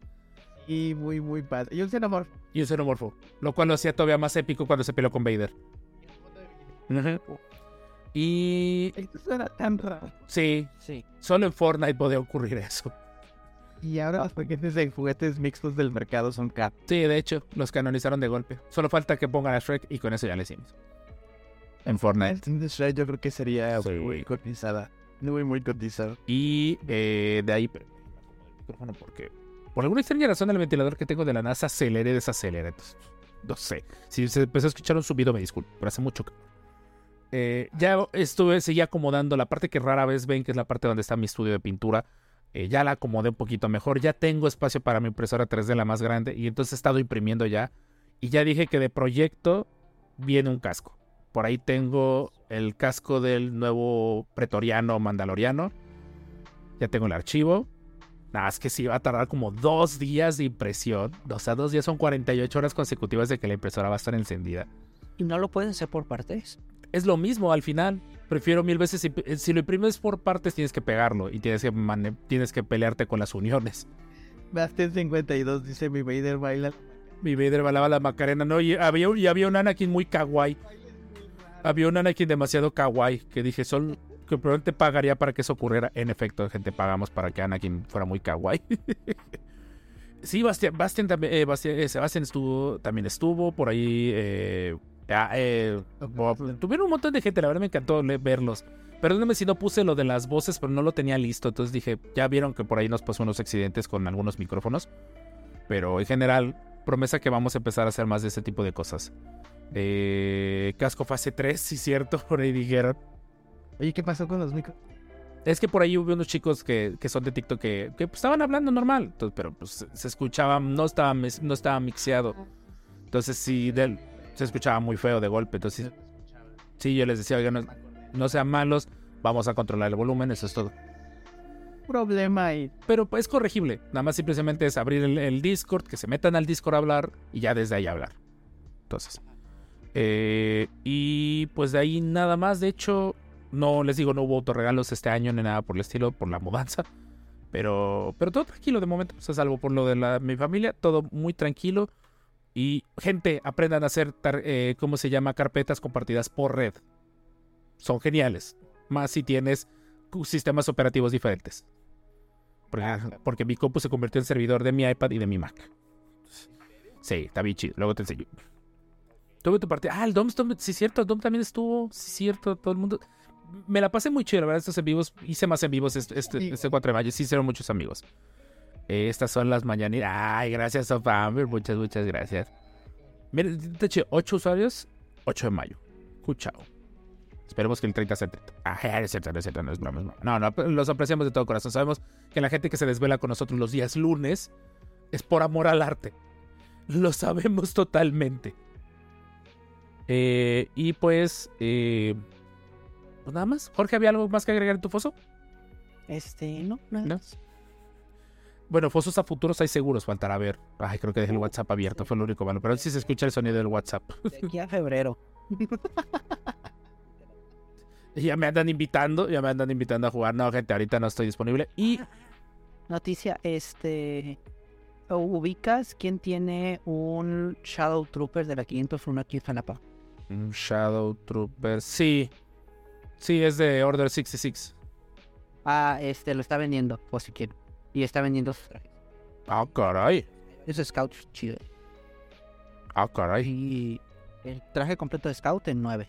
Y muy, muy padre. Y un xenomorfo. Y un xenomorfo. Lo cual lo hacía todavía más épico cuando se peleó con Vader. Y Esto suena tan raro. sí, Sí. solo en Fortnite podía ocurrir eso. Y ahora [LAUGHS] los paquetes de juguetes mixtos del mercado son caros. Sí, de hecho, los canonizaron de golpe. Solo falta que pongan a Shrek y con eso ya le hicimos. En Fortnite. Entonces Shrek yo creo que sería Sí. muy cotizada. Muy, muy cotizada. Y eh, de ahí. micrófono porque. Por alguna extraña razón, el ventilador que tengo de la NASA acelera y desacelera. Entonces, no sé. Si se empezó a escuchar un subido, me disculpo. Pero hace mucho que. Eh, ya estuve, seguí acomodando la parte que rara vez ven, que es la parte donde está mi estudio de pintura. Eh, ya la acomodé un poquito mejor. Ya tengo espacio para mi impresora 3D, la más grande. Y entonces he estado imprimiendo ya. Y ya dije que de proyecto viene un casco. Por ahí tengo el casco del nuevo pretoriano mandaloriano. Ya tengo el archivo. Nada, es que sí va a tardar como dos días de impresión. O sea, dos días son 48 horas consecutivas de que la impresora va a estar encendida. ¿Y no lo pueden hacer por partes? Es lo mismo al final. Prefiero mil veces. Si, si lo imprimes por partes, tienes que pegarlo y tienes que, tienes que pelearte con las uniones. [LAUGHS] Bastian 52 dice mi Vader baila. Mi Vader balaba la Macarena. No, y había, y había un Anakin muy kawaii. Había un Anakin demasiado kawaii que dije, solo que probablemente pagaría para que eso ocurriera. En efecto, gente, pagamos para que Anakin fuera muy kawaii. [LAUGHS] sí, Bastian, Bastian también, eh, Bastian- eh, Sebastián estuvo, también estuvo por ahí. eh, eh. Tuvieron un montón de gente, la verdad me encantó verlos. Perdóname si no puse lo de las voces, pero no lo tenía listo. Entonces dije, ya vieron que por ahí nos pasó unos accidentes con algunos micrófonos. Pero en general, promesa que vamos a empezar a hacer más de ese tipo de cosas. Eh, casco fase 3, sí, cierto, [LAUGHS] por ahí dijeron. Oye, ¿qué pasó con los micros? Es que por ahí hubo unos chicos que, que son de TikTok que, que pues, estaban hablando normal, entonces, pero pues se- escuchaba, no estaba, no estaba mixeado. Entonces sí, del- se escuchaba muy feo de golpe. Entonces sí, yo les decía, oigan, no, no sean malos, vamos a controlar el volumen, eso es todo. Problema ahí. Pero pues, es corregible, nada más simplemente es abrir el, el Discord, que se metan al Discord a hablar y ya desde ahí hablar. Entonces, eh, y pues de ahí nada más, de hecho, no les digo, no hubo autorregalos este año ni nada por el estilo, por la mudanza. Pero, pero todo tranquilo de momento, o sea, salvo por lo de la, mi familia, todo muy tranquilo. Y gente, aprendan a hacer, eh, ¿cómo se llama? Carpetas compartidas por red. Son geniales. Más si tienes sistemas operativos diferentes. Porque, porque mi compu se convirtió en servidor de mi iPad y de mi Mac. Sí, está bien chido. Luego te enseño. Tuve tu partida. Ah, el Dom, Dom, sí, cierto. El Dom también estuvo. Sí, cierto. Todo el mundo. Me la pasé muy chido, la verdad. Estos en vivos. Hice más en vivos este, este, este 4 de mayo. Sí, hicieron muchos amigos. Eh, estas son las mañanitas. Ay, gracias, Sofamber. Muchas, muchas gracias. Miren, de hecho, 8 usuarios. 8 de mayo. Cuchao. Esperemos que el 30 sea el 30. Ah, es cierto, no es cierto, no es broma. No, no, los apreciamos de todo corazón. Sabemos que la gente que se desvela con nosotros los días lunes es por amor al arte. Lo sabemos totalmente. Eh, y pues, eh, pues nada más. Jorge, ¿había algo más que agregar en tu foso? Este, no, nada No. más. Bueno, fosos a futuros hay seguros, faltará ver. Ay, creo que dejé el WhatsApp abierto, fue lo único malo. Pero sí se escucha el sonido del WhatsApp. De aquí a febrero. [LAUGHS] Ya me andan invitando, ya me andan invitando a jugar. No, gente, ahorita no estoy disponible. Y Noticia, este. ¿Ubicas quién tiene un Shadow Trooper de la 501 aquí en Jalapa? Un Shadow Trooper. Sí. Sí, es de Order 66. Ah, este, lo está vendiendo, por si quieren. Y está vendiendo sus trajes. Ah, caray. Es Scout chido. Ah, caray. Y el traje completo de Scout en 9.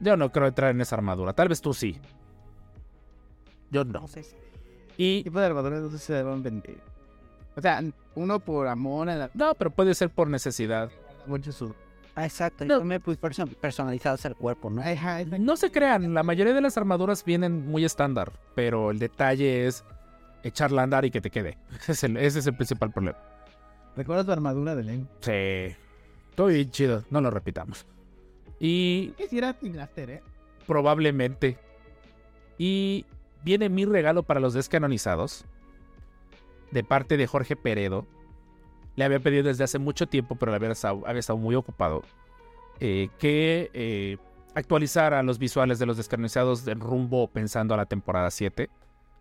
Yo no creo entrar en esa armadura. Tal vez tú sí. Yo no. No sé. Y. tipo de armaduras no sé si se deben vender. O sea, uno por amor a la... No, pero puede ser por necesidad. mucho su... Ah, exacto. No. Y me pues, perso- personalizados al cuerpo, ¿no? No se crean, la mayoría de las armaduras vienen muy estándar. Pero el detalle es echarla a andar y que te quede. [LAUGHS] Ese es el, ese es el principal problema. ¿Recuerdas tu armadura de Len? Sí. Todo bien chido. No lo repitamos. Y Quisiera Blaster, ¿eh? probablemente. Y viene mi regalo para los descanonizados. De parte de Jorge Peredo. Le había pedido desde hace mucho tiempo, pero había estado, había estado muy ocupado. eh, que eh, actualizara los visuales de los descanonizados del rumbo pensando a la temporada 7.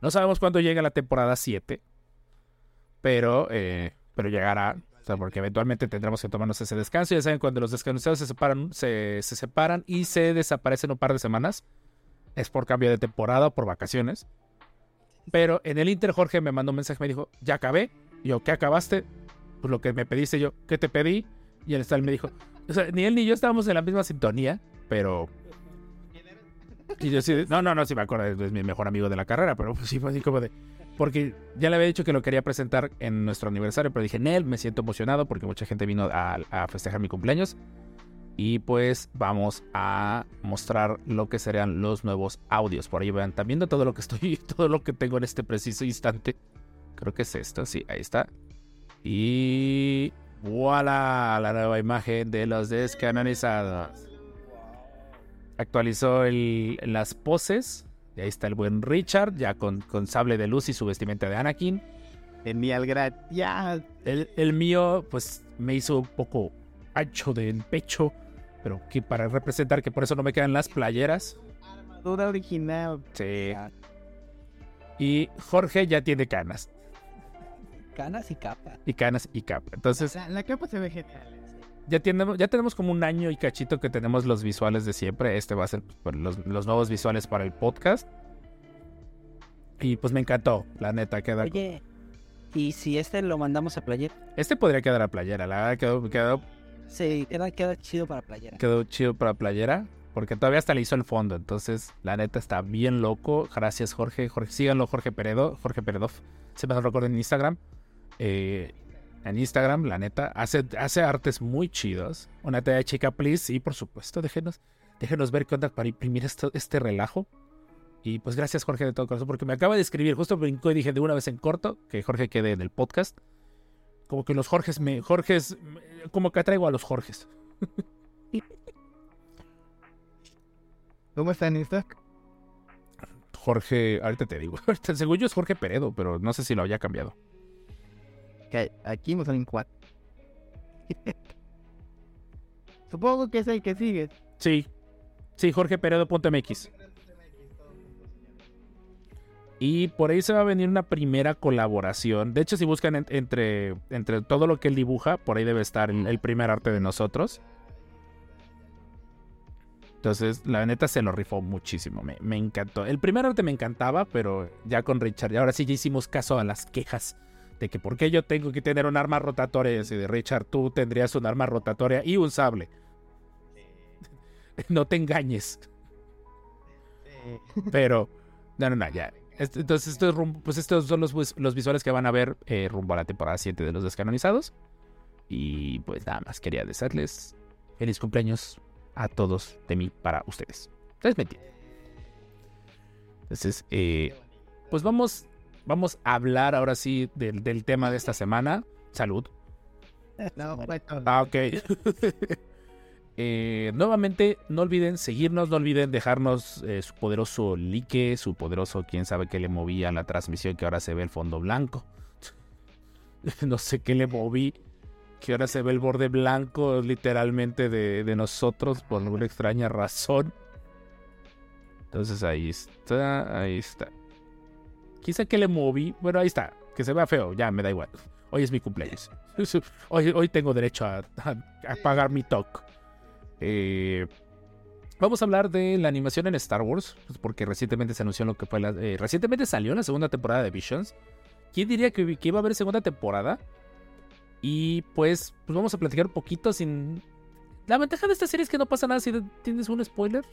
No sabemos cuándo llega la temporada 7, pero, eh, pero llegará. o sea, porque eventualmente tendremos que tomarnos ese descanso. Ya saben, cuando los descanonizados se separan, se, se separan y se desaparecen un par de semanas, es por cambio de temporada o por vacaciones. Pero en el Inter, Jorge me mandó un mensaje, me dijo, ya acabé. Yo, ¿qué acabaste? Pues lo que me pediste yo, ¿qué te pedí? Y el tal me dijo, ni él ni yo estábamos en la misma sintonía, pero... Y yo sí, no, no, no, sí me acuerdo, es mi mejor amigo de la carrera, pero pues sí fue así como de... Porque ya le había dicho que lo quería presentar en nuestro aniversario, pero dije, Nel, me siento emocionado porque mucha gente vino a, a festejar mi cumpleaños. Y pues vamos a mostrar lo que serían los nuevos audios. Por ahí vean, están viendo todo lo que estoy, [LAUGHS] todo lo que tengo en este preciso instante. Creo que es esto, sí, ahí está. Y voilà, la nueva imagen de los descanonizados. Actualizó el- las poses. Y ahí está el buen Richard, ya con, con sable de luz y su vestimenta de Anakin. Genial, gracias. El, el mío, pues me hizo un poco ancho del pecho, pero que para representar que por eso no me quedan las playeras. Armadura original. Sí. Y Jorge ya tiene canas. Canas y capa. Y canas y capa. Entonces, La, la capa se ve genial. Ya tenemos, ya tenemos como un año y cachito que tenemos los visuales de siempre. Este va a ser pues, los, los nuevos visuales para el podcast. Y pues me encantó, la neta, queda. Oye, ¿y si este lo mandamos a playera? Este podría quedar a playera, la verdad quedó, quedó, Sí, queda, queda chido para playera. quedó chido para playera. Porque todavía hasta le hizo el fondo. Entonces, la neta está bien loco. Gracias, Jorge. Jorge síganlo, Jorge Peredo. Jorge Peredov. Se me recuerdo en Instagram. Eh, en Instagram, la neta, hace, hace artes muy chidos. Una talla chica, please. Y por supuesto, déjenos, déjenos ver qué onda para imprimir esto, este relajo. Y pues gracias, Jorge, de todo corazón. Porque me acaba de escribir. Justo brincó y dije de una vez en corto que Jorge quede en el podcast. Como que los Jorges me. Jorges. Como que atraigo a los Jorges. [LAUGHS] ¿Cómo están estas? Jorge, ahorita te digo. [LAUGHS] Según yo es Jorge Peredo, pero no sé si lo había cambiado. Que aquí me salen cuatro. [LAUGHS] Supongo que es el que sigue. Sí. Sí, Jorge Peredo.mx. Y por ahí se va a venir una primera colaboración. De hecho, si buscan en- entre, entre todo lo que él dibuja, por ahí debe estar el, el primer arte de nosotros. Entonces, la neta se lo rifó muchísimo. Me, me encantó. El primer arte me encantaba, pero ya con Richard, y ahora sí ya hicimos caso a las quejas de que por qué yo tengo que tener un arma rotatoria. Y así de Richard, tú tendrías un arma rotatoria y un sable. [LAUGHS] No te engañes. Pero, no, no, no, ya. Este- Entonces, estos, pues estos son los, vis- los visuales que van a ver eh, rumbo a la temporada 7 de los descanonizados. Y pues nada más quería desearles feliz cumpleaños a todos de mí para ustedes. Ustedes me entienden. Entonces, eh, pues vamos, vamos a hablar ahora sí del, del tema de esta semana. Salud. No, todo. Ah, ok. [LAUGHS] Eh, nuevamente, no olviden seguirnos, no olviden dejarnos eh, su poderoso like, su poderoso quién sabe qué le moví a la transmisión que ahora se ve el fondo blanco. [LAUGHS] no sé qué le moví, que ahora se ve el borde blanco literalmente de, de nosotros por alguna extraña razón. Entonces ahí está, ahí está. Quizá que le moví, bueno, ahí está, que se vea feo, ya me da igual. Hoy es mi cumpleaños. [LAUGHS] Hoy, hoy tengo derecho a, pagar mi talk. Eh, vamos a hablar de la animación en Star Wars, pues, porque recientemente se anunció lo que fue la, eh, recientemente salió la segunda temporada de Visions. ¿Quién diría que, que iba a haber segunda temporada? Y pues, pues vamos a platicar un poquito sin... La ventaja de esta serie es que no pasa nada si tienes un spoiler.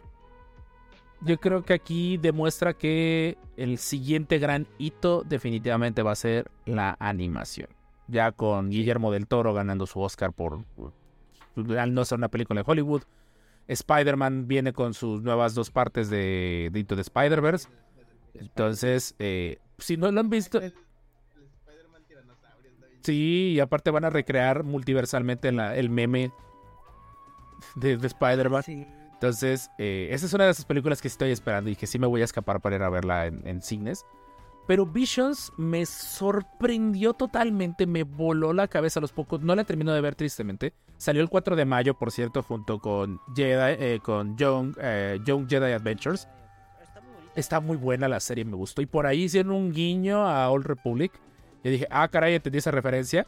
Yo creo que aquí demuestra que el siguiente gran hito definitivamente va a ser la animación. Ya con Guillermo del Toro ganando su Oscar por al no ser una película de Hollywood. Spider-Man viene con sus nuevas dos partes de, de Into the Spider-Verse. Entonces, eh, si no lo han visto... Sí, y aparte van a recrear multiversalmente la- el meme de, de Spider-Man. Sí. Entonces, eh, esa es una de esas películas que estoy esperando y que sí me voy a escapar para ir a verla en, en cines. Pero Visions me sorprendió totalmente, me voló la cabeza a los pocos. No la termino de ver tristemente. Salió el 4 de mayo, por cierto, junto con Jedi, eh, con Young, eh, Young Jedi Adventures. Está muy buena la serie, me gustó. Y por ahí hicieron un guiño a Old Republic. Y dije, ah, caray, entendí esa referencia.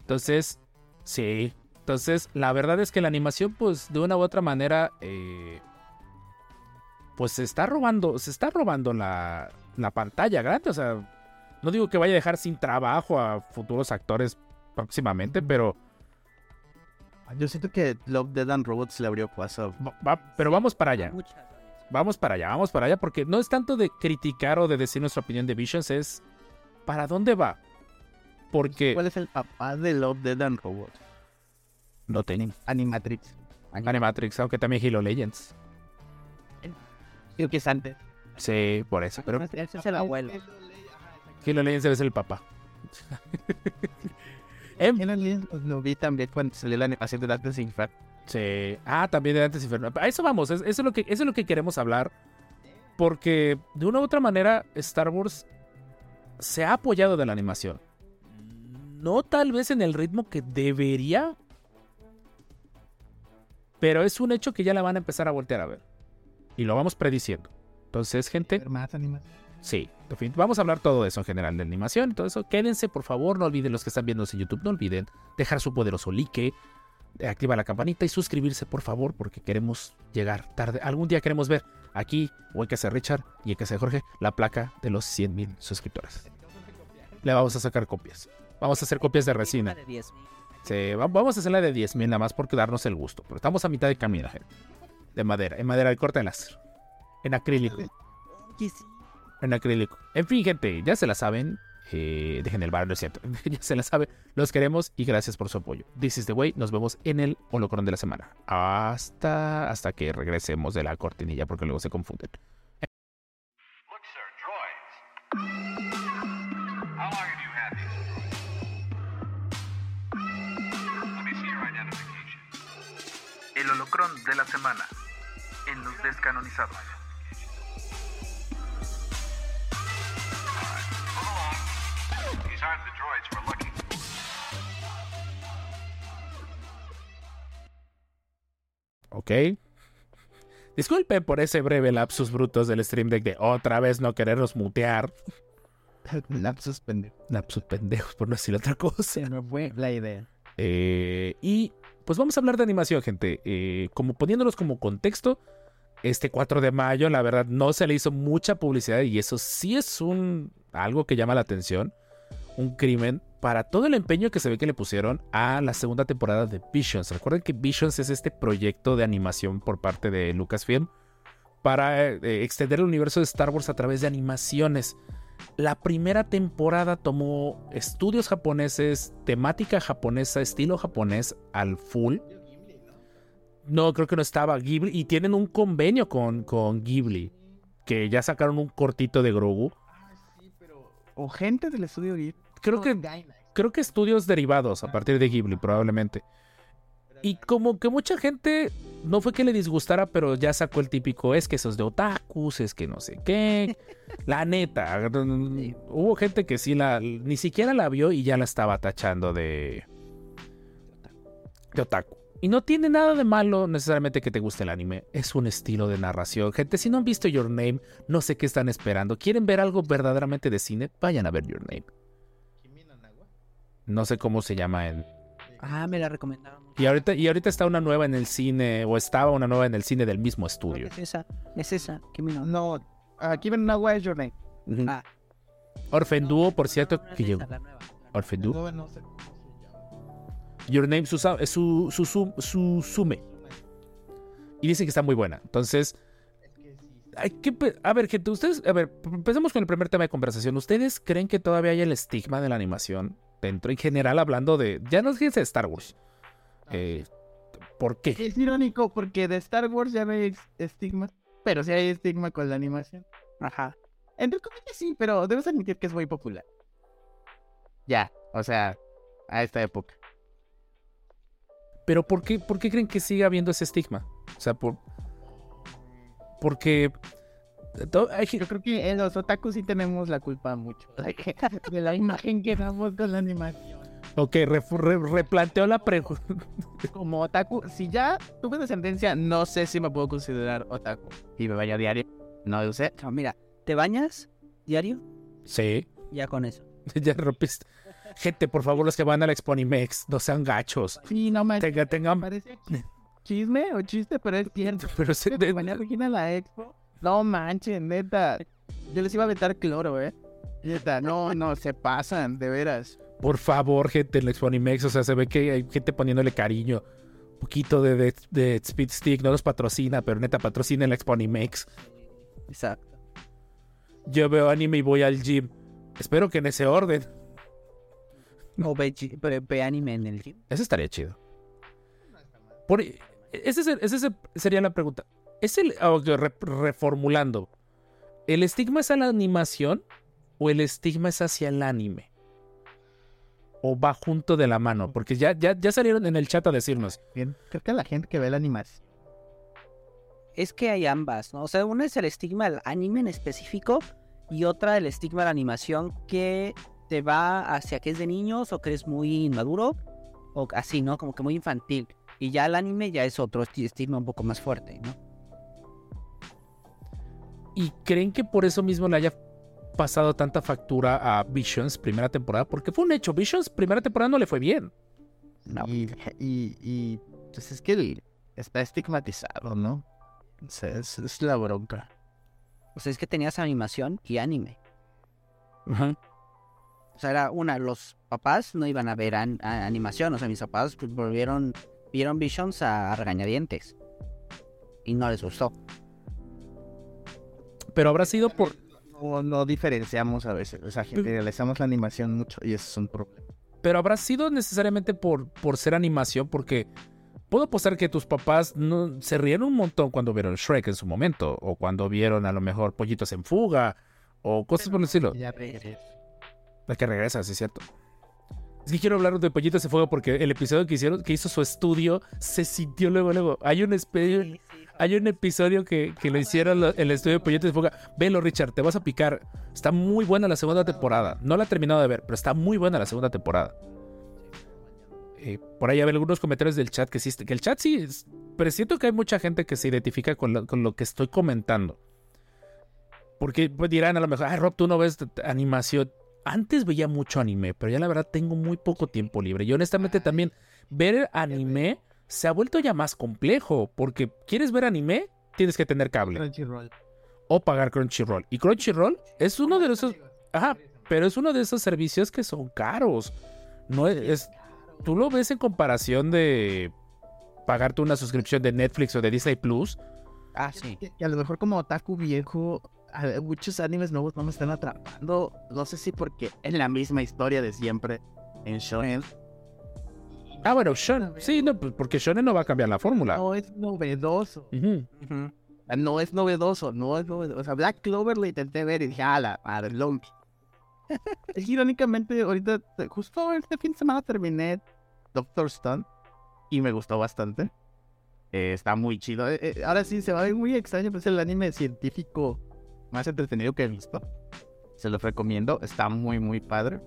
Entonces, sí. Entonces, la verdad es que la animación, pues, de una u otra manera, eh, pues se está robando, se está robando la, la pantalla grande. O sea, no digo que vaya a dejar sin trabajo a futuros actores próximamente, pero Yo siento que Love, Dead and Robots le abrió paso. va- va- pero vamos para allá. Vamos para allá, vamos para allá, porque no es tanto de criticar o de decir nuestra opinión de Visions, es para dónde va. Porque ¿Cuál es el papá de Love, Dead and Robots? No tienen Animatrix. Animatrix, aunque también Halo Legends. Creo que es antes. Sí, por eso. Pero Ese es el abuelo. Halo Legends debe ser el papá. [LAUGHS] Em, Halo Legends lo vi también cuando salió la animación de Darkness Inferno. Sí. Ah, también de antes Inferno. A eso vamos, es- eso es, lo que, eso es lo que queremos hablar. Porque de una u otra manera, Star Wars se ha apoyado de la animación. No tal vez en el ritmo que debería. Pero es un hecho que ya la van a empezar a voltear a ver. Y lo vamos prediciendo. Entonces, gente, Más animación. Sí, vamos a hablar todo eso en general de animación, todo eso. Quédense, por favor, no olviden los que están viendo en YouTube, no olviden dejar su poderoso like, activar la campanita y suscribirse, por favor, porque queremos llegar tarde. Algún día queremos ver aquí, o en casa de Richard y en casa de Jorge, la placa de los 100 mil suscriptores. Le vamos a sacar copias. Vamos a hacer copias de resina. De 10 mil. Sí, va- vamos a hacerla de 10 mil nada más por darnos el gusto. Pero estamos a mitad de camino, gente. De madera, en madera de corte de láser. En acrílico. En acrílico. En fin, gente, ya se la saben. Eh, dejen el bar, no es cierto. [LAUGHS] ya se la saben. Los queremos y gracias por su apoyo. This is the way. Nos vemos en el holocron de la semana. Hasta, hasta que regresemos de la cortinilla porque luego se confunden. El holocrón de la semana en los descanonizados. ¿Ok? Disculpen por ese breve lapsus brutos del stream deck de otra vez no querernos mutear. [LAUGHS] Lapsus pendejo. Lapsus pendejos, por no decir otra cosa. Se me fue la idea. Eh, y pues vamos a hablar de animación, gente. Eh, como poniéndolos como contexto, este 4 de mayo, la verdad, no se le hizo mucha publicidad y eso sí es un algo que llama la atención. Un crimen para todo el empeño que se ve que le pusieron a la segunda temporada de Visions. Recuerden que Visions es este proyecto de animación por parte de Lucasfilm para eh, extender el universo de Star Wars a través de animaciones. La primera temporada tomó estudios japoneses, temática japonesa, estilo japonés al full. No, creo que no estaba Ghibli. Y tienen un convenio con, con Ghibli. Que ya sacaron un cortito de Grogu. O gente del estudio Ghibli. Creo que, creo que estudios derivados a partir de Ghibli, probablemente. Y como que mucha gente no fue que le disgustara, pero ya sacó el típico, es que esos de otakus, es que no sé qué. La neta, hubo gente que sí la, ni siquiera la vio y ya la estaba tachando de, de otaku. Y no tiene nada de malo necesariamente que te guste el anime, es un estilo de narración. Gente, si no han visto Your Name, no sé qué están esperando. ¿Quieren ver algo verdaderamente de cine? Vayan a ver Your Name. No sé cómo se llama en, Ah, me la recomendaron. mucho. y ahorita, y ahorita está una nueva en el cine, o estaba una nueva en el cine del mismo estudio. Es esa, es esa. Kimi no. No, aquí ven una Your Name. Ah, Orphan Duo, por cierto, no, que llegó. la nueva. Orphan Duo. Your Name Susa- es su, su, su, Susume. Y dicen que está muy buena. Entonces, que. A ver, gente, ustedes. A ver, empecemos con el primer tema de conversación. ¿Ustedes creen que todavía hay el estigma de la animación dentro? En general, hablando de. Ya no es sea Star Wars. Eh, ¿Por qué? Es irónico porque de Star Wars ya no hay estigma, pero sí hay estigma con la animación. Ajá. Entre comillas sí, pero debes admitir que es muy popular. Ya, o sea, a esta época. Pero ¿por qué, por qué creen que siga habiendo ese estigma? O sea, por, porque gen- Yo creo que en los otakus sí tenemos la culpa mucho [LAUGHS] de la imagen que damos con la animación. Ok, re- replanteo la pregunta. [LAUGHS] Como otaku, si ya tuve descendencia, no sé si me puedo considerar otaku. Y me a diario, no lo sé. No, mira, ¿te bañas diario? Sí, Ya con eso. [LAUGHS] ya rompiste. Gente, por favor, los que van a la Exponimex, no sean gachos. Sí, no me Tenga, tengan. parece chisme o chiste, pero es [LAUGHS] cierto. Pero se- De mañana a la expo. No manches, neta. Yo les iba a aventar cloro, eh. Neta, no, no, se pasan, de veras. Por favor, gente, en la Exponimex, o sea, se ve que hay gente poniéndole cariño. Un poquito de, de, de Speed Stick, no los patrocina, pero neta, patrocina en la Exponimex. Exacto. Yo veo anime y voy al gym. Espero que en ese orden. O ve, ve- ve anime en el gym. Eso estaría chido. Por, ese, es el- ese es el- sería la pregunta. ¿Es el, ah, re- reformulando, ¿el estigma es a la animación o el estigma es hacia el anime? ¿O va junto de la mano? Porque ya, ya, ya salieron en el chat a decirnos. Bien, creo que la gente que ve la animación. Es que hay ambas, ¿no? O sea, una es el estigma del anime en específico y otra el estigma de la animación que te va hacia que es de niños o que es muy inmaduro o así, ¿no? Como que muy infantil. Y ya el anime ya es otro esti- estigma un poco más fuerte, ¿no? ¿Y creen que por eso mismo le haya pasado tanta factura a Visions primera temporada? Porque fue un hecho. Visions primera temporada no le fue bien. No. Y, y, y, pues es que está estigmatizado, ¿no? O sea, es, es la bronca. O sea, es que tenías animación y anime. Ajá. O sea, era una, los papás no iban a ver an- a- animación. O sea, mis papás pues, volvieron, vieron Visions a, a regañadientes. Y no les gustó. Pero habrá sido por... No, no diferenciamos a veces. O sea, generalizamos la animación mucho y eso es un problema. pero habrá sido necesariamente por, por ser animación, porque puedo apostar que tus papás no, se rieron un montón cuando vieron Shrek en su momento, o cuando vieron a lo mejor Pollitos en Fuga, o cosas por el estilo. Ya regresé. La que regresa, sí es cierto. Es que quiero hablar de Pollitos en Fuga porque el episodio que hicieron, que hizo su estudio, se sintió luego, luego. Hay un, espe- hay un episodio que, que lo hicieron lo- el estudio de Pollitos en Fuga. Velo, Richard, te vas a picar. Está muy buena la segunda temporada. No la he terminado de ver, pero está muy buena la segunda temporada. Eh, por ahí hay algunos comentarios del chat que sí, que el chat sí, es- pero siento que hay mucha gente que se identifica con lo, con lo que estoy comentando. Porque pues, dirán a lo mejor, ay Rob, tú no ves animación. Antes veía mucho anime, pero ya la verdad tengo muy poco tiempo libre. Y honestamente también ver anime se ha vuelto ya más complejo, porque quieres ver anime, tienes que tener cable Crunchyroll. o pagar Crunchyroll. Y Crunchyroll es uno de esos, ajá, pero es uno de esos servicios que son caros. No es, es- tú lo ves en comparación de pagarte una suscripción de Netflix o de Disney Plus. Ah, sí. Que a lo mejor como otaku viejo, a- muchos animes nuevos no me están atrapando. No sé si porque es la misma historia de siempre en Shonen. Ah, bueno, Shonen, sí, no, pues porque Shonen no va a cambiar la fórmula. No es novedoso. No es novedoso, no es novedoso. O sea, Black Clover lo intenté ver y dije, ah, la madre, Long. [LAUGHS] irónicamente, ahorita, justo este fin de semana terminé Doctor Stone y me gustó bastante. Eh, está muy chido. Eh, eh, ahora sí, se va a ver muy extraño, pero es el anime científico más entretenido que he visto. Se los recomiendo, está muy, muy padre.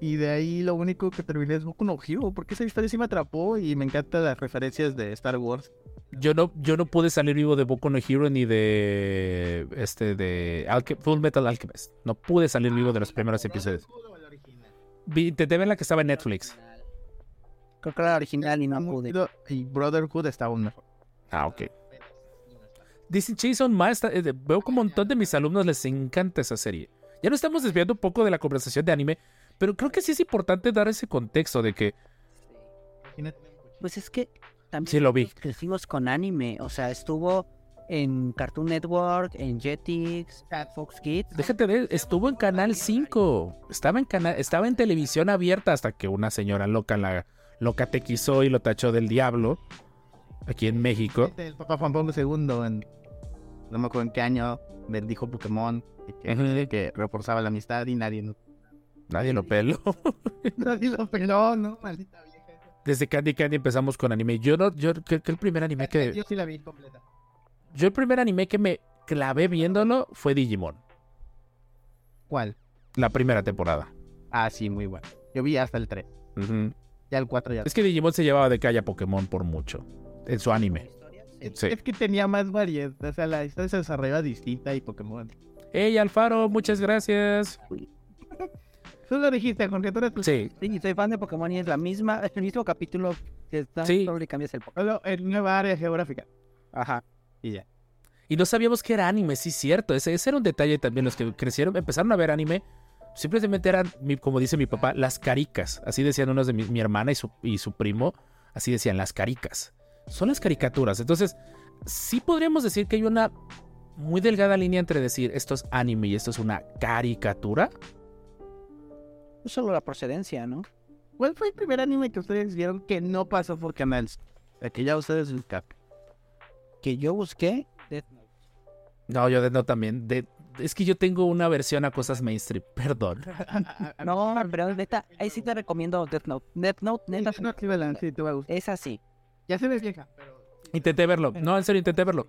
Y de ahí lo único que terminé es Boku no Hero, porque esa historia sí me atrapó y me encantan las referencias de Star Wars. Yo no, yo no pude salir vivo de Boku no Hero ni de este de Alche- Full Metal Alchemist. No pude salir vivo de los primeros episodios. Vi, intenté ver la que estaba en Netflix. Creo que era la original y no pude. Y Brotherhood está aún mejor. Ah, ok. Maesta, eh, de- veo que un montón de mis alumnos les encanta esa serie. Ya no estamos desviando un poco de la conversación de anime, pero creo que sí es importante dar ese contexto de que Pues es que también sí lo vi. crecimos con anime. O sea, estuvo en Cartoon Network, en Jetix, Fox Kids. Déjate de, estuvo en Canal 5. Estaba en canal, estaba en televisión abierta hasta que una señora loca la lo catequizó y lo tachó del diablo aquí en México. El Papa Juan Pablo II, en, no me acuerdo en qué año, bendijo Pokémon que, reforzaba la amistad y nadie, no- Nadie lo peló. [LAUGHS] nadie lo peló, ¿no? Maldita vieja. Desde Candy Candy empezamos con anime. Yo no, yo creo que el primer anime que Yo sí la vi completa. Yo el primer anime que me clavé viéndolo fue Digimon, ¿Cuál? la primera temporada. Ah, sí, muy bueno. Yo vi hasta el 3. Ujú. Ya el 4 ya. Es que Digimon se llevaba de calle a Pokémon por mucho. En su anime. Sí. Es que tenía más variedad. O sea, la historia se desarrollaba distinta y Pokémon. Hey, Alfaro, muchas gracias. [LAUGHS] Tú lo dijiste, eres tu- Sí, Sí, soy fan de Pokémon y es la misma, es [LAUGHS] el mismo capítulo que está, Sí. solo le cambias el Pokémon. Solo en nueva área geográfica. Ajá. Y ya. Y no sabíamos que era anime, sí, cierto. Ese, ese era un detalle también. Los que crecieron, empezaron a ver anime, simplemente eran, mi- como dice mi papá, las caricas. Así decían unos de mi, mi hermana y su, y su primo. Así decían, las caricas. Son las caricaturas. Entonces, sí podríamos decir que hay una muy delgada línea entre decir esto es anime y esto es una caricatura. Solo la procedencia, ¿no? ¿Cuál fue el primer anime que ustedes vieron que no pasó por canales? El que ya ustedes buscaron. Que yo busqué. Death Note. No, yo de no también. De, es que yo tengo una versión a cosas mainstream. [LAUGHS] Perdón. No, pero neta, ahí sí te recomiendo Death Note. Death Note, neta, Belén, sí, te va a gustar. es así. Ya se ve vieja. pero- Intenté verlo. No, en serio, intenté verlo.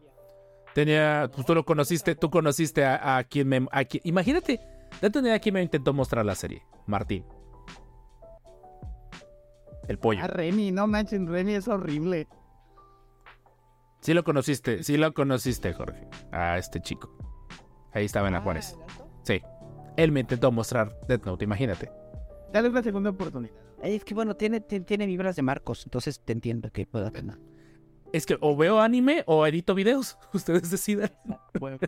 Tenía. Pues tú lo conociste, tú conociste a, a quien me. A quien- imagínate, date una idea a quién me intentó mostrar la serie. Martín. El pollo. Ah, Remy, no manchen, Remy es horrible. Sí lo conociste, sí lo conociste, Jorge. A este chico. Ahí estaba en la Juárez. Sí. Él me intentó mostrar Death Note, imagínate. Dale una segunda oportunidad. Es que bueno, tiene, tiene, tiene vibras de Marcos, entonces te entiendo que pueda tener. Es que o veo anime o edito videos. [LAUGHS] Ustedes decidan.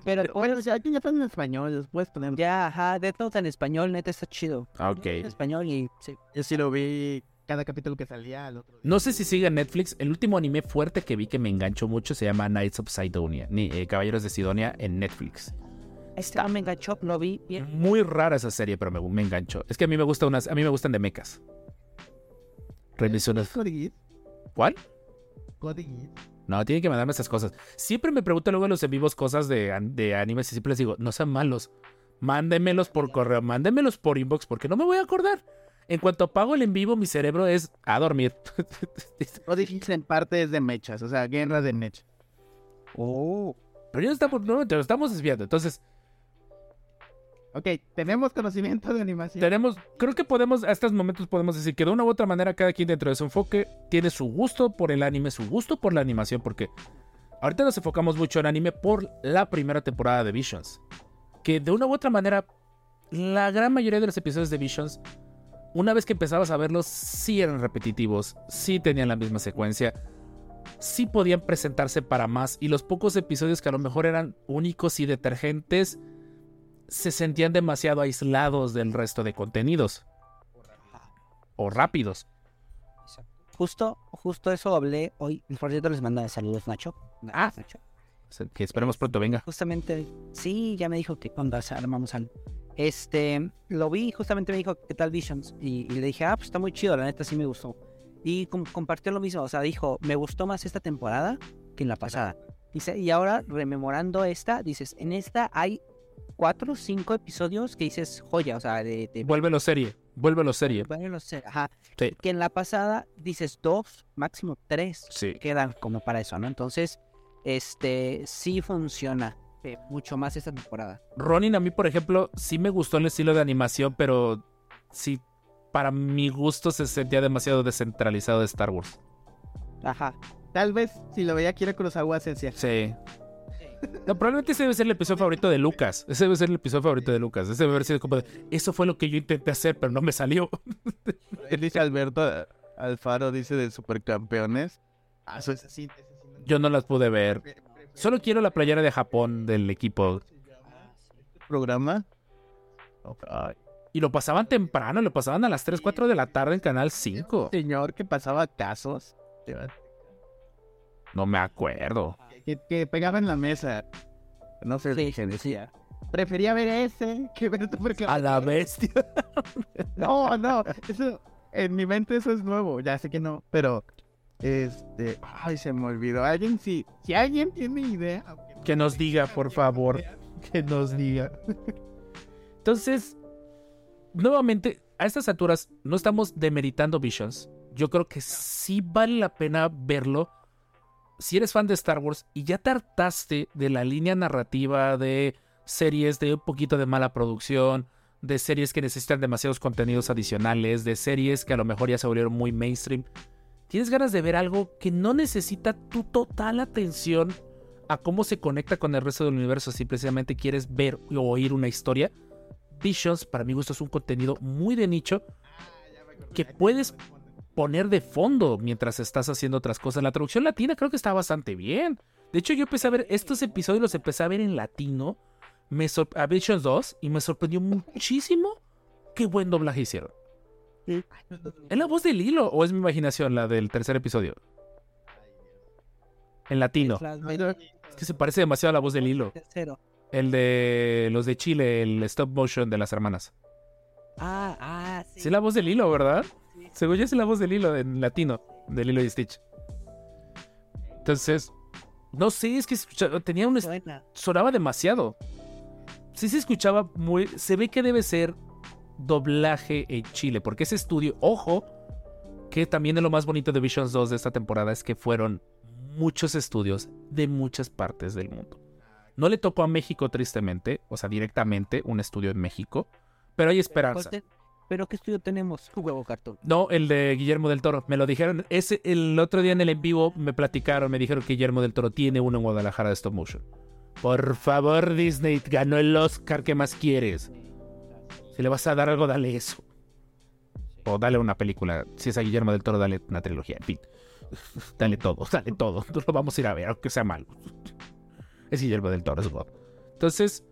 Pero [LAUGHS] Bueno, o sea, aquí ya están en español, los puedes poner. ya, ajá, Death Note en español, neta está chido. Ah, Ok. En español y sí. Yo sí lo vi cada capítulo que salía al otro día. No sé si sigue en Netflix. El último anime fuerte que vi que me enganchó mucho se llama Knights of Sidonia. Ni, eh, Caballeros de Sidonia en Netflix. Este me enganchó, lo vi bien. Muy rara esa serie, pero me, me enganchó. Es que a mí me gusta unas, a mí me gustan de mechas. Geass, ¿Cuál? No, tienen que mandarme esas cosas. Siempre me preguntan luego en los en vivos cosas de, de animes y siempre les digo, no sean malos. Mándenmelos por correo, mándenmelos por inbox, porque no me voy a acordar. En cuanto apago el en vivo, mi cerebro es a dormir. [LAUGHS] Geass en parte es de mechas, o sea, guerra de mechas. Oh. Pero ya estamos, no, te lo estamos desviando. Entonces, Ok, tenemos conocimiento de animación. tenemos, creo que podemos, a estos momentos podemos decir que de una u otra manera cada quien dentro de su enfoque tiene su gusto por el anime, su gusto por la animación, porque ahorita nos enfocamos mucho en anime por la primera temporada de Visions, que de una u otra manera la gran mayoría de los episodios de Visions, una vez que empezabas a verlos, sí eran repetitivos, sí tenían la misma secuencia, sí podían presentarse para más y los pocos episodios que a lo mejor eran únicos y detergentes se sentían demasiado aislados del resto de contenidos. O rápidos. Justo, justo eso hablé hoy. Por cierto, les manda saludos, Nacho. Ah. Nacho. Que esperemos pronto venga. Justamente, sí, ya me dijo que cuando armamos algo. Este, lo vi, justamente me dijo, ¿qué tal Visions? Y, y le dije, ah, pues está muy chido, la neta sí me gustó. Y com- compartió lo mismo, o sea, dijo, me gustó más esta temporada que en la pasada. Dice, y ahora, rememorando esta, dices, en esta hay cuatro o cinco episodios que dices, joya, o sea, de... de Vuélvelo serie. Vuélvelo serie. no sé, ajá. Sí. Que en la pasada dices dos, máximo tres Sí. quedan como para eso, ¿no? Entonces, este, sí funciona eh, mucho más esta temporada. Ronin a mí, por ejemplo, sí me gustó el estilo de animación, pero sí, para mi gusto se sentía demasiado descentralizado de Star Wars. Ajá. Tal vez si lo veía Kira Kurosawa se. Sí. No, probablemente ese debe ser el episodio favorito de Lucas. Ese debe ser el episodio favorito de Lucas. Ese debe haber sido como de, eso fue lo que yo intenté hacer, pero no me salió. [LAUGHS] Él dice Alberto Alfaro, dice de supercampeones. Ah, eso es así. Yo no las pude ver. Solo quiero la playera de Japón del equipo. programa. Y lo pasaban temprano, lo pasaban a las 3, 4 de la tarde en Canal 5. señor que pasaba casos. No me acuerdo. Que, que pegaba en la mesa. No sé Sí, qué decía. Prefería ver ese que ver supercampeones. A la [LAUGHS] bestia. No, no, eso, en mi mente eso es nuevo, ya sé que no, pero, este, ay, se me olvidó, alguien si, si alguien tiene idea, Que nos diga, por favor. [LAUGHS] Que nos diga. Entonces, nuevamente, a estas alturas no estamos demeritando Visions. Yo creo que sí vale la pena verlo. Si eres fan de Star Wars y ya te hartaste de la línea narrativa de series de un poquito de mala producción, de series que necesitan demasiados contenidos adicionales, de series que a lo mejor ya se volvieron muy mainstream, tienes ganas de ver algo que no necesita tu total atención a cómo se conecta con el resto del universo, si precisamente quieres ver o oír una historia, Visions, para mi gusto, es un contenido muy de nicho que puedes poner de fondo mientras estás haciendo otras cosas. La traducción latina creo que está bastante bien. De hecho, yo empecé a ver estos episodios, los empecé a ver en latino, me a Visions 2, y me sorprendió muchísimo qué buen doblaje hicieron. ¿Es la voz de Lilo o es mi imaginación la del tercer episodio? En latino. Es que se parece demasiado a la voz de Lilo. El de los de Chile, el stop motion de las hermanas. Ah, ah, sí. Sí, es la voz de Lilo, ¿verdad? Según yo es la voz de Lilo en latino, de Lilo y Stitch. Entonces, no sé, es que escucha- tenía un... Buena. Sonaba demasiado. Sí se escuchaba muy... Se ve que debe ser doblaje en Chile, porque ese estudio, ojo, que también es lo más bonito de Visions 2 de esta temporada es que fueron muchos estudios de muchas partes del mundo. No le tocó a México tristemente, o sea, directamente un estudio en México, pero hay esperanza. ¿Cuál te- ¿Pero qué estudio tenemos? Huevo cartón. No, el de Guillermo del Toro. Me lo dijeron. Ese, el otro día en el en vivo me platicaron, me dijeron que Guillermo del Toro tiene uno en Guadalajara de stop motion. Por favor, Disney, ganó el Oscar. ¿Qué más quieres? Si le vas a dar algo, dale eso. O dale una película. Si es a Guillermo del Toro, dale una trilogía. En fin. Dale todo, dale todo. No lo vamos a ir a ver, aunque sea malo. Es Guillermo del Toro, es God. Entonces,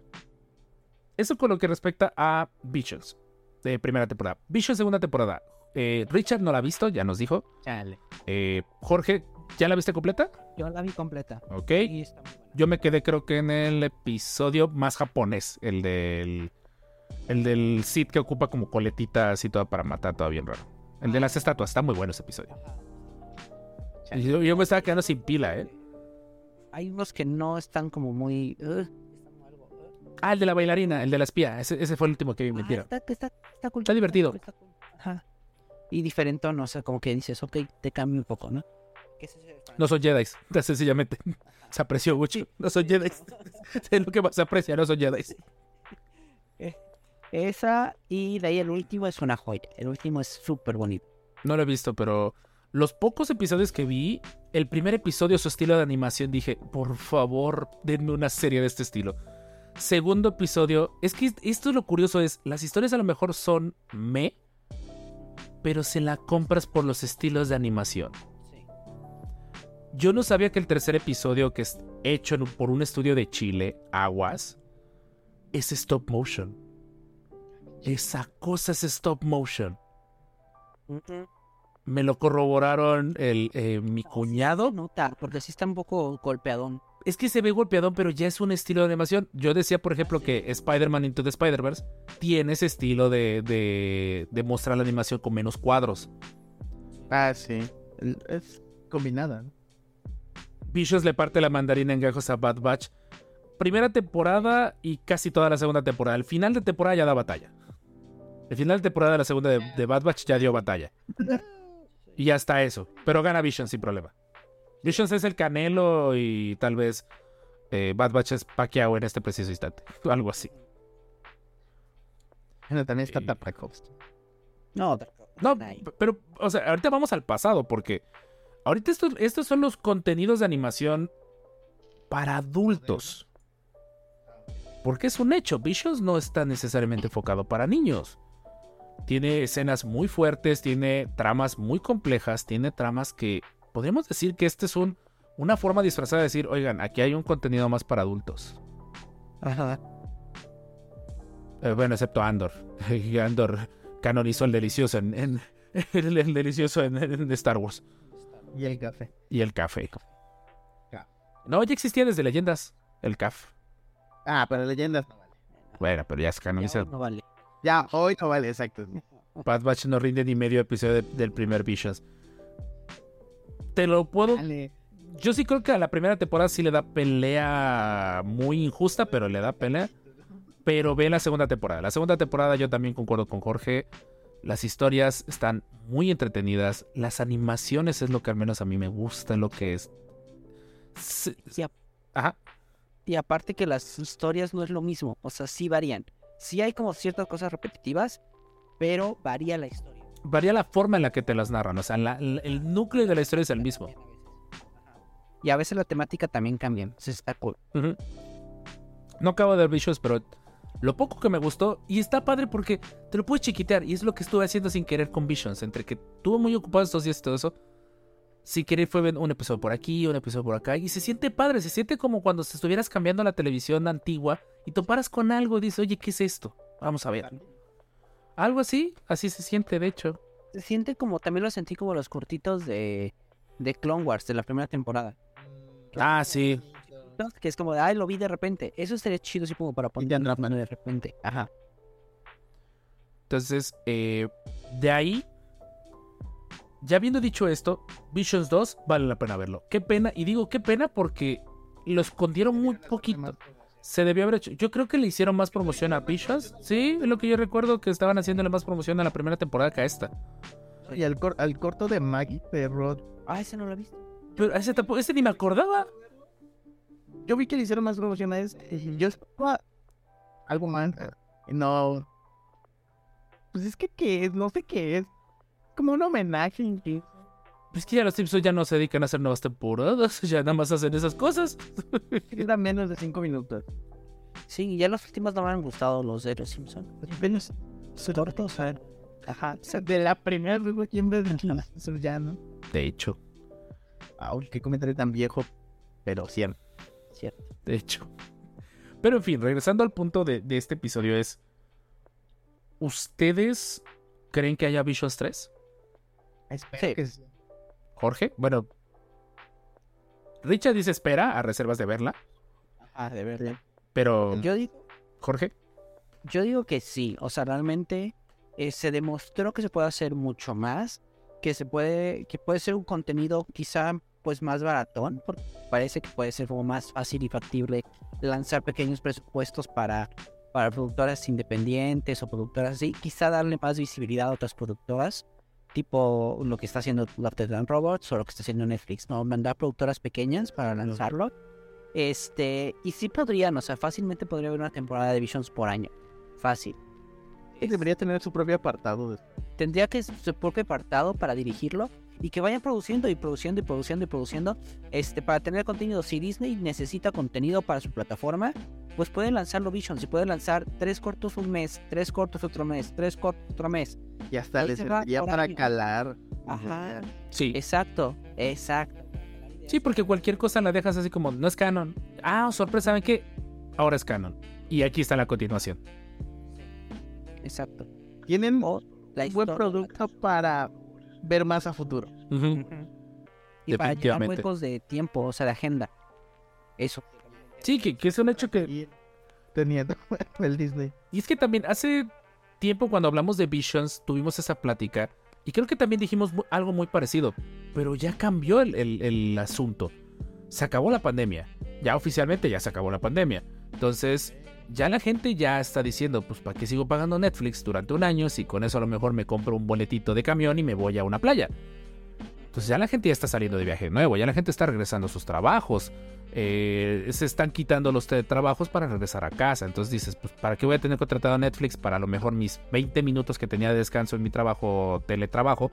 eso con lo que respecta a Visions de primera temporada. Visions segunda temporada. Eh, Richard no la ha visto, ya nos dijo. Chale. Eh, Jorge, ¿ya la viste completa? Yo la vi completa. Ok. Y está muy buena. Yo me quedé creo que en el episodio más japonés, el del... El del Sith que ocupa como coletita así toda para matar, todo bien raro. El de las estatuas, está muy bueno ese episodio. Yo, yo me estaba quedando sin pila, ¿eh? Hay unos que no están como muy. uh, Ah, el de la bailarina, el de la espía. Ese, ese fue el último que vi, Ah, mentira. está, está, está cool, Está divertido. está cool. Ajá. Y diferente, ¿no? O sea, como que dices, ok, te cambio un poco, ¿no? ¿Qué es ese? No son Jedi, [LAUGHS] sencillamente. [LAUGHS] Se apreció mucho. No son Jedi. [LAUGHS] Es lo que más se aprecia, no son Jedi. Esa y de ahí el último es una joya. El último es súper bonito. No lo he visto, pero los pocos episodios que vi, el primer episodio, su estilo de animación, dije, por favor, denme una serie de este estilo. Segundo episodio, es que esto es lo curioso, es, las historias a lo mejor son me, pero se la compras por los estilos de animación. Yo no sabía que el tercer episodio, que es hecho en por un estudio de Chile, Aguas, es stop motion. Esa cosa es stop motion. Me lo corroboraron el, eh, mi cuñado. Nota, porque sí está un poco golpeadón. Es que se ve golpeadón, pero ya es un estilo de animación. Yo decía, por ejemplo, que Spider-Man Into the Spider-Verse tiene ese estilo de, de, de mostrar la animación con menos cuadros. Ah, sí. Es combinada. ¿no? Vicious le parte la mandarina en gajos a Bad Batch. Primera temporada y casi toda la segunda temporada. El final de temporada ya da batalla. El final de temporada de la segunda de, de Bad Batch ya dio batalla. [LAUGHS] Y ya está eso. Pero gana Vision sin problema. Visions es el Canelo y tal vez eh, Bad Batch es Pacquiao en este preciso instante. [LAUGHS] Algo así. Bueno, también está Sí. Tartakovsky. No, No, pero, o sea, ahorita vamos al pasado porque ahorita estos, estos son los contenidos de animación para adultos. Porque es un hecho, Visions no está necesariamente enfocado para niños. Tiene escenas muy fuertes, tiene tramas muy complejas, tiene tramas que podríamos decir que este es un, una forma disfrazada de decir, oigan, aquí hay un contenido más para adultos. Ajá. Eh, bueno, excepto Andor. [LAUGHS] Andor canonizó el delicioso en, en- el, el delicioso en, en Star Wars. Y el café. Y el café. Ca- No, ya existía desde leyendas el caf. Ah, pero leyendas no vale. Bueno, pero ya es Ya canonizado. no vale. Ya, hoy no vale, exacto. Bad Batch no rinde ni medio episodio de- del primer Visions. Te lo puedo. Dale. Yo sí creo que a la primera temporada sí le da pelea muy injusta, pero le da pelea. Pero ve la segunda temporada. La segunda temporada yo también concuerdo con Jorge. Las historias están muy entretenidas. Las animaciones es lo que al menos a mí me gusta, lo que es. Sí, Ajá. y aparte que las historias no es lo mismo, o sea, sí varían. Sí hay como ciertas cosas repetitivas, pero varía la historia. Varía la forma en la que te las narran. O sea, la- el núcleo de la historia es el mismo. Y a veces la temática también cambia. Está cool. No acabo de ver Visions, pero lo poco que me gustó, y está padre porque te lo puedes chiquitear, y es lo que estuve haciendo sin querer con Visions, entre que estuve muy ocupado estos días y todo eso. Sin querer fue ver un episodio por aquí, un episodio por acá, y se siente padre, se siente como cuando si estuvieras cambiando la televisión antigua y toparas con algo y dices, oye, ¿qué es esto? Vamos a ver. Algo así, así se siente, de hecho. Se siente como, también lo sentí como los cortitos de, de Clone Wars de la primera temporada. Ah, sí. ¿no? Que es como de, ay, lo vi de repente. Eso sería chido así como para poner de repente. Ajá. Entonces, eh, de ahí, ya habiendo dicho esto, Visions 2 vale la pena verlo. Qué pena, y digo qué pena porque lo escondieron muy poquito. Se debió haber hecho. Yo creo que le hicieron más promoción a Visions. Sí, es lo que yo recuerdo que estaban haciéndole más promoción a la primera temporada que a esta. Y al, cor- al corto de Maggie de Rod. Ah, ese no lo he visto. Pero ese, tampoco- ese ni me acordaba. Yo vi que le hicieron más promoción a este. y Yo esperaba algo más. No. Pues es que, ¿qué es? No sé qué es. Como un homenaje. ¿Qué? Es que ya los Simpsons ya no se dedican a hacer nuevas temporadas. [LAUGHS] Ya nada más hacen esas cosas. [LAUGHS] Era menos de 5 minutos. Sí, ya los últimos no me han gustado los de los Simpsons. Apenas cortos. Ajá. O sea, de la primera en vez de ya, ¿no? De hecho, Ay, qué comentario tan viejo. Pero cierto. Cierto. de hecho. Pero en fin, regresando al punto de, de este episodio es... ¿Ustedes creen que haya Visions 3? Espero Sí. que sí. Jorge, bueno... Richard dice espera a reservas de verla, Ah, de verdad. pero Yo digo, Jorge, yo digo que sí. O sea, realmente eh, se demostró que se puede hacer mucho más. Que se puede, que puede ser un contenido quizá pues más baratón. Porque parece que puede ser como más fácil y factible lanzar pequeños presupuestos para, para productoras independientes o productoras así. Quizá darle más visibilidad a otras productoras. Tipo lo que está haciendo Love Robots o lo que está haciendo Netflix, ¿no? Mandar productoras pequeñas para lanzarlo. Este, y sí podrían, o sea, fácilmente podría haber una temporada de Visions por año. Fácil. Debería tener su propio apartado. de- Tendría que su propio apartado para dirigirlo y que vayan produciendo y produciendo y produciendo y produciendo. Este, para tener contenido, si Disney necesita contenido para su plataforma, pues pueden lanzarlo Visions. Si pueden lanzar tres cortos un mes, tres cortos otro mes, tres cortos otro mes. Y hasta Ahí les por para año. calar. Ajá. sí. Exacto, exacto. Sí, porque cualquier cosa la dejas así como, no es canon. Ah, sorpresa, ¿saben qué? Ahora es canon. Y aquí está la continuación. Exacto. Tienen O la un buen producto para ver más a futuro. Ujú. Y para llenar Definitivamente. huecos de tiempo, o sea, de agenda. Eso. Sí, que, que es un hecho que... Y teniendo [LAUGHS] el Disney. Y es que también hace tiempo cuando hablamos de Visions tuvimos esa plática y creo que también dijimos algo muy parecido, pero ya cambió el, el- el asunto. Se acabó la pandemia. Ya oficialmente ya se acabó la pandemia. Entonces, ya la gente ya está diciendo, pues ¿para qué sigo pagando Netflix durante un año si con eso a lo mejor me compro un boletito de camión y me voy a una playa? Entonces ya la gente ya está saliendo de viaje nuevo, ya la gente está regresando a sus trabajos, eh, se están quitando los trabajos para regresar a casa. Entonces dices, pues ¿para qué voy a tener contratado Netflix para a lo mejor mis 20 minutos que tenía de descanso en mi trabajo, teletrabajo?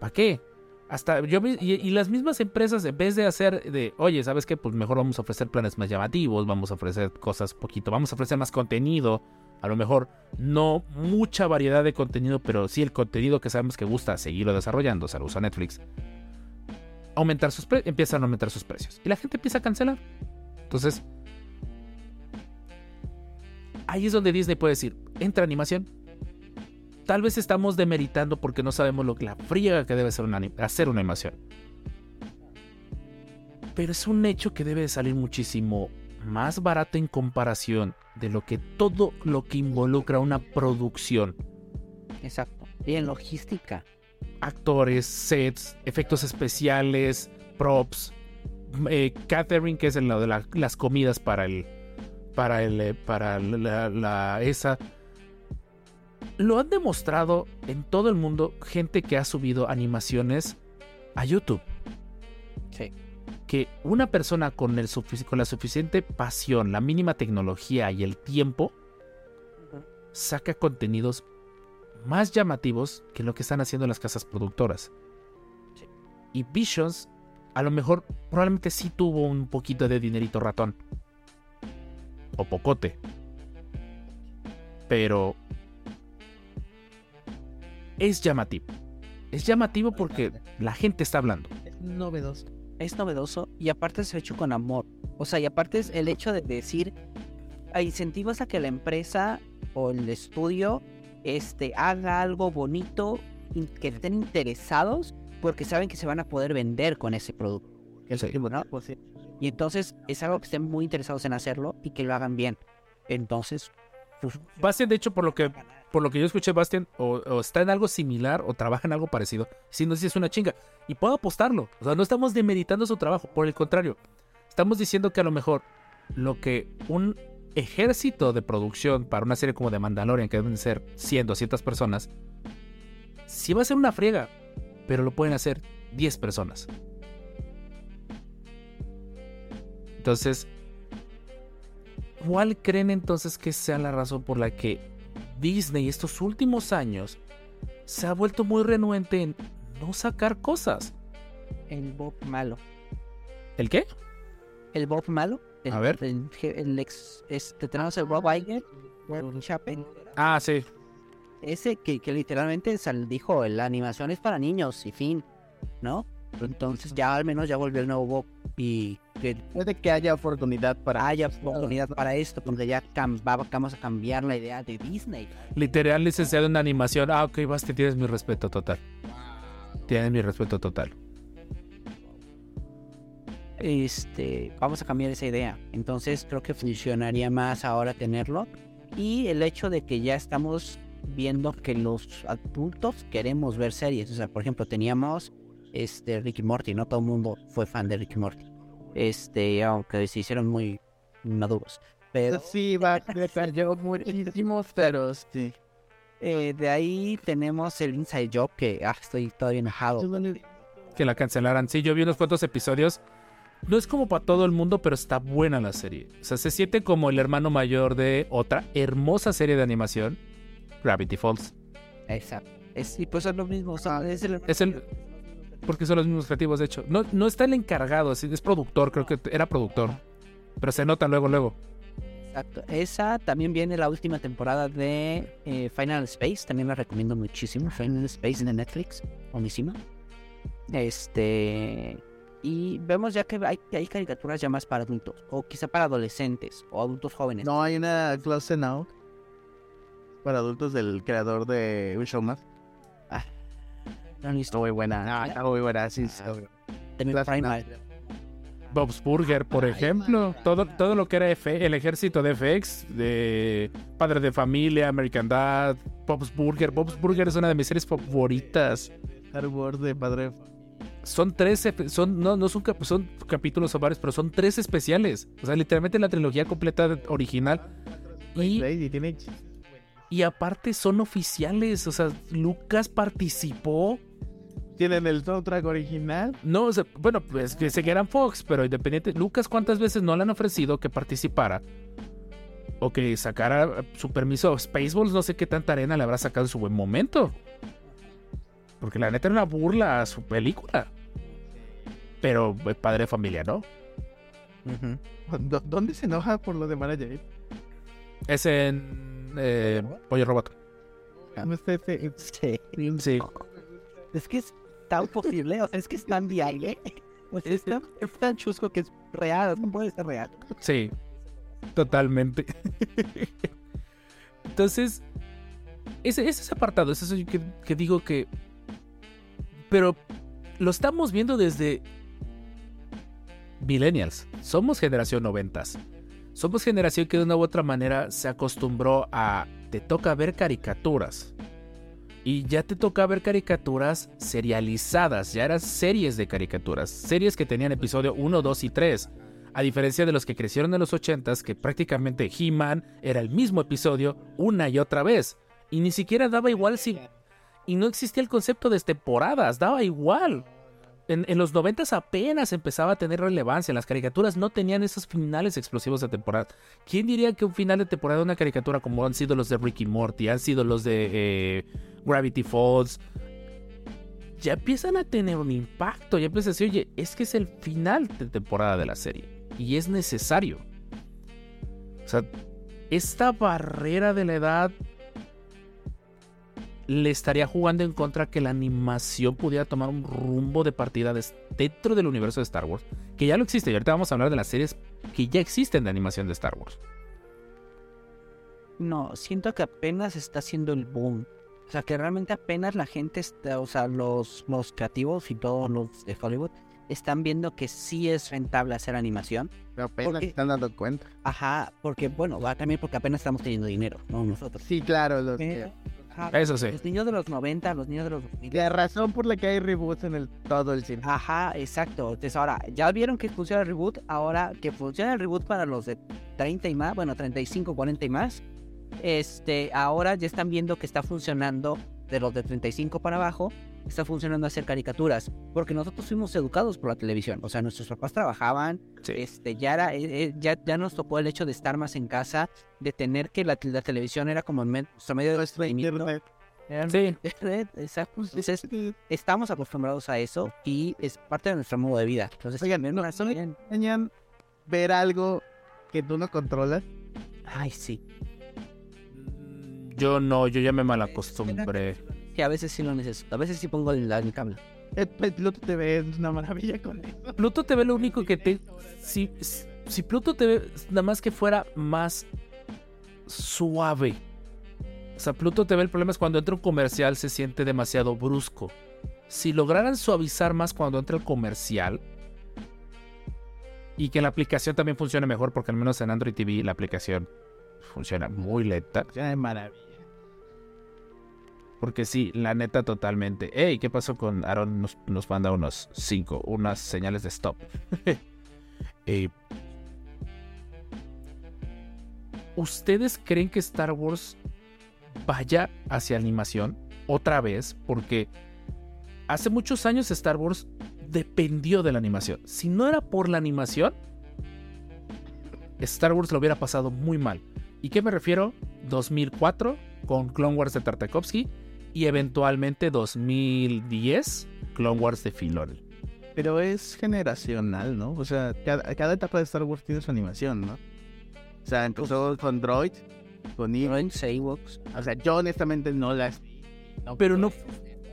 ¿Para qué? Hasta yo y, y las mismas empresas, en vez de hacer de, oye, ¿sabes qué? Pues mejor vamos a ofrecer planes más llamativos, vamos a ofrecer cosas poquito, vamos a ofrecer más contenido. A lo mejor no mucha variedad de contenido, pero sí el contenido que sabemos que gusta, seguirlo desarrollando, se lo usa Netflix. Aumentar sus empiezan a aumentar sus precios. Y la gente empieza a cancelar. Entonces, ahí es donde Disney puede decir, entra animación. Tal vez estamos demeritando porque no sabemos lo que la friega que debe ser una, hacer una animación. Pero es un hecho que debe de salir muchísimo más barato en comparación de lo que todo lo que involucra una producción. Exacto. Y en logística. Actores, sets, efectos especiales, props, eh, catering, que es en lo de la- las comidas para el. Para el. eh, Para la, la- esa. Lo han demostrado en todo el mundo gente que ha subido animaciones a YouTube. Sí. Que una persona con, el con la suficiente pasión, la mínima tecnología y el tiempo saca contenidos más llamativos que lo que están haciendo las casas productoras. Y Visions, a lo mejor, probablemente sí tuvo un poquito de dinerito ratón. O pocote. Pero es llamativo. Es llamativo porque la gente está hablando. Es novedoso. Es novedoso y aparte es hecho con amor. O sea, y aparte es el hecho de decir, a incentivas a que la empresa o el estudio este, haga algo bonito, y que estén interesados porque saben que se van a poder vender con ese producto. Que el Sí. último, ¿no? Pues sí. Y entonces es algo que estén muy interesados en hacerlo y que lo hagan bien. Entonces, pues, Bastian, de hecho, por lo que, por lo que yo escuché, Bastian, o, está en algo similar o trabaja en algo parecido. Si no, si es una chinga. Y puedo apostarlo. O sea, no estamos demeritando su trabajo. Por el contrario, estamos diciendo que a lo mejor lo que un ejército de producción para una serie como de Mandalorian, que deben ser 100, 200 personas, sí va a ser una friega, pero lo pueden hacer 10 personas. Entonces, ¿cuál creen entonces que sea la razón por la que Disney estos últimos años se ha vuelto muy renuente en no sacar cosas? el Bob malo. ¿El qué? El Bob malo. El, A ver. El, el ex, este, tenemos el Bob Iger. Ah, sí. Ese que, que literalmente dijo, la animación es para niños y fin, ¿no? Entonces ya al menos ya volvió el nuevo Bob y que Puede que haya oportunidad para. haya oportunidad para esto, porque ya cam- va- vamos a cambiar la idea de Disney. Literal licenciado en animación. Ah, ok, Basti, tienes mi respeto total. Tienes mi respeto total. Este, vamos a cambiar esa idea. Entonces creo que funcionaría más ahora tenerlo. Y el hecho de que ya estamos viendo que los adultos queremos ver series. O sea, por ejemplo, teníamos este Ricky Morty, no todo el mundo fue fan de Ricky Morty. Este, aunque se hicieron muy maduros. Pero Sí, va a crecer yo muchísimos, pero sí. eh, de ahí tenemos el Inside Job, que ah, estoy todavía enojado. Que la cancelaran. Sí, yo vi unos cuantos episodios. No es como para todo el mundo, pero está buena la serie. O sea, se siente como el hermano mayor de otra hermosa serie de animación, Gravity Falls. Exacto. Es, y pues es lo mismo. o sea, es el, Es el. Porque son los mismos creativos, de hecho. No, no está el encargado, así, es productor, creo que era productor. Pero se nota luego, luego. Exacto. Esa también viene la última temporada de eh, Final Space. También la recomiendo muchísimo. Final Space en Netflix. Buenísima. Este. Y vemos ya que hay, que hay caricaturas ya más para adultos. O quizá para adolescentes. O adultos jóvenes. No, hay una Close Now para adultos del creador de Un Está visto. muy buena. Ah, está muy buena, sí. está muy buena. Bob's Burger, por ejemplo. Todo, todo lo que era F, el ejército de FX, de Padre de Familia, American Dad, Bob's Burger. Bob's Burger es una de mis series favoritas. Star Wars de Padre. Son tres, son, no, no son, cap- son capítulos o varios, pero son tres especiales. O sea, literalmente la trilogía completa original. Y, Y tiene y aparte son oficiales. O sea, Lucas participó. Tienen el soundtrack original. No, o sea, bueno, pues que se eran Fox, pero independiente. Lucas, ¿cuántas veces no le han ofrecido que participara? O que sacara su permiso. Spaceballs, no sé qué tanta arena le habrá sacado en su buen momento. Porque la neta era una burla a su película. Pero eh, padre de familia, ¿no? ¿Dó- ¿Dónde se enoja por lo de Mara Jade? Es en eh, Pollo Robot. No sé, sí, Sí. Sí. Es que es tan posible. O sea, es que es tan viable. Pues es tan, es tan chusco que es real. No puede ser real. Sí, totalmente. Entonces, ese, ese es apartado, es eso que, que digo que... Pero lo estamos viendo desde millennials. Somos generación noventas. Somos generación que de una u otra manera se acostumbró a... Te toca ver caricaturas. Y ya te toca ver caricaturas serializadas. Ya eran series de caricaturas. Series que tenían episodio 1, 2 y 3. A diferencia de los que crecieron en los 80s, que prácticamente He-Man era el mismo episodio una y otra vez. Y ni siquiera daba igual si. Y no existía el concepto de temporadas, daba igual. En, los noventas apenas empezaba a tener relevancia. Las caricaturas no tenían esos finales explosivos de temporada. ¿Quién diría que un final de temporada de una caricatura como han sido los de Ricky Morty, han sido los de eh, Gravity Falls, ya empiezan a tener un impacto? Ya empiezas a decir, oye, es que es el final de temporada de la serie. Y es necesario. O sea, esta barrera de la edad le estaría jugando en contra que la animación pudiera tomar un rumbo de partida dentro del universo de Star Wars, que ya lo existe, y ahorita vamos a hablar de las series que ya existen de animación de Star Wars. No, siento que apenas está haciendo el boom. O sea, que realmente apenas la gente está, o sea, los, los creativos y todos los de Hollywood están viendo que sí es rentable hacer animación. Pero apenas Porque- se están dando cuenta. Ajá, porque bueno, va también porque apenas estamos teniendo dinero, no nosotros. Sí, claro. Los Pero, que- ajá, Eso sí. Los niños de los 90, los niños de los 2000. La razón por la que hay reboots en el, todo el cine. Ajá, exacto. Entonces ahora, ya vieron que funciona el reboot, ahora que funciona el reboot para los de 30 y más, bueno, 35, 40 y más, este, ahora ya están viendo que está funcionando de los de 35 para abajo, está funcionando hacer caricaturas, porque nosotros fuimos educados por la televisión, o sea, nuestros papás trabajaban, Sí. este, ya era, eh, eh, ya, ya nos tocó el hecho de estar más en casa, de tener que la, la televisión era como me- nuestro medio de entretenimiento. Sí. [LAUGHS] exacto. Entonces, [LAUGHS] estamos acostumbrados a eso y es parte de nuestro modo de vida. Entonces, Oigan, no, nos no ver algo que tú no controlas. Ay, sí. Yo no, yo ya me malacostumbré. Que a veces sí lo necesito. A veces sí pongo el, el cable. El, el Pluto TV es una maravilla con eso. [LAUGHS] Pluto TV lo único que te... Si, si Pluto TV nada más que fuera más suave. O sea, Pluto TV el problema es cuando entra un comercial se siente demasiado brusco. Si lograran suavizar más cuando entra el comercial y que la aplicación también funcione mejor, porque al menos en Android TV la aplicación funciona muy lenta. Ya de maravilla. Porque sí, la neta totalmente. Ey, ¿qué pasó con Aaron? Nos, nos manda unos cinco, unas señales de stop. [LAUGHS] Eh, ¿Ustedes creen que Star Wars vaya hacia animación otra vez? Porque hace muchos años Star Wars dependió de la animación. Si no era por la animación, Star Wars lo hubiera pasado muy mal. ¿Y qué me refiero? 2004 con Clone Wars de Tartakovsky y eventualmente 2010 Clone Wars de Filoni. Pero es generacional, ¿no? O sea, cada, cada etapa de Star Wars tiene su animación, ¿no? O sea, empezó con Droid, con Ewoks. O sea, yo honestamente no las... Pero no,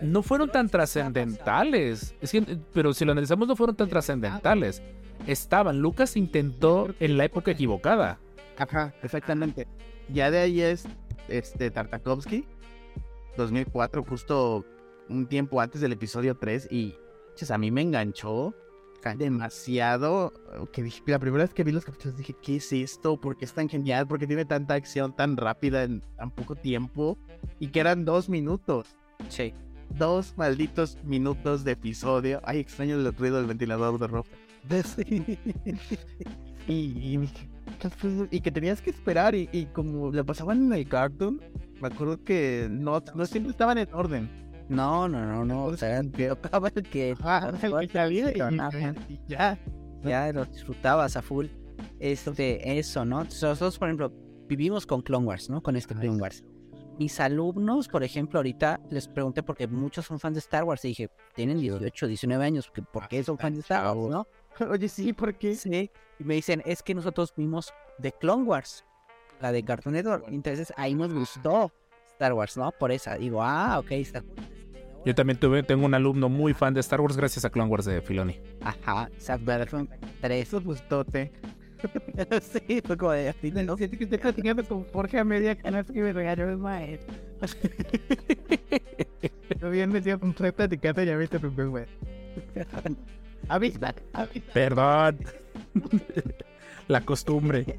no fueron tan trascendentales. Es que, pero si lo analizamos, no fueron tan trascendentales. Estaban. Lucas intentó en la época equivocada. Ajá, exactamente. Ya de ahí es este Tartakovsky, 2004, justo un tiempo antes del episodio 3 y a mí me enganchó demasiado que dije, la primera vez que vi los capítulos dije, ¿qué es esto? ¿Por qué es tan genial? ¿Por qué tiene tanta acción tan rápida en tan poco tiempo? Y que eran dos minutos, Sí. dos malditos minutos de episodio. Ay, extraño el ruido del ventilador de ropa. [LAUGHS] y, y dije, y que tenías que esperar y, y como lo pasaban en el cartoon, me acuerdo que no, no siempre estaban en orden. No, no, no, no. O sea, que- tocaba el que. Ajá, el que [LAUGHS] salía y- y ya. Ya lo disfrutabas a full. Este, eso, ¿no? Nosotros, por ejemplo, vivimos con Clone Wars, ¿no? Con este Clone Wars. Mis alumnos, por ejemplo, ahorita les pregunté porque muchos son fans de Star Wars y dije, tienen 18, 19 años, ¿por qué son fans de Star Wars, no? [LAUGHS] Oye, sí, ¿por qué? Sí. Y me dicen, es que nosotros vimos The Clone Wars, la de Cartoon Network. Entonces ahí nos gustó Star Wars, ¿no? Por esa. Digo, ah, ok, está. Yo también tuve, tengo un alumno muy fan de Star Wars gracias a Clone Wars de Filoni. Ajá, exacto. Tres. Eso gustote. [LAUGHS] sí, fue como de así, ¿no? Siento que estoy platicando con Jorge a media canasta que me regaló el maestro. [LAUGHS] Yo bien metido con estoy platicando y ya me interrumpió, güey. [LAUGHS] Avisa, avisa. Perdón. [LAUGHS] la costumbre.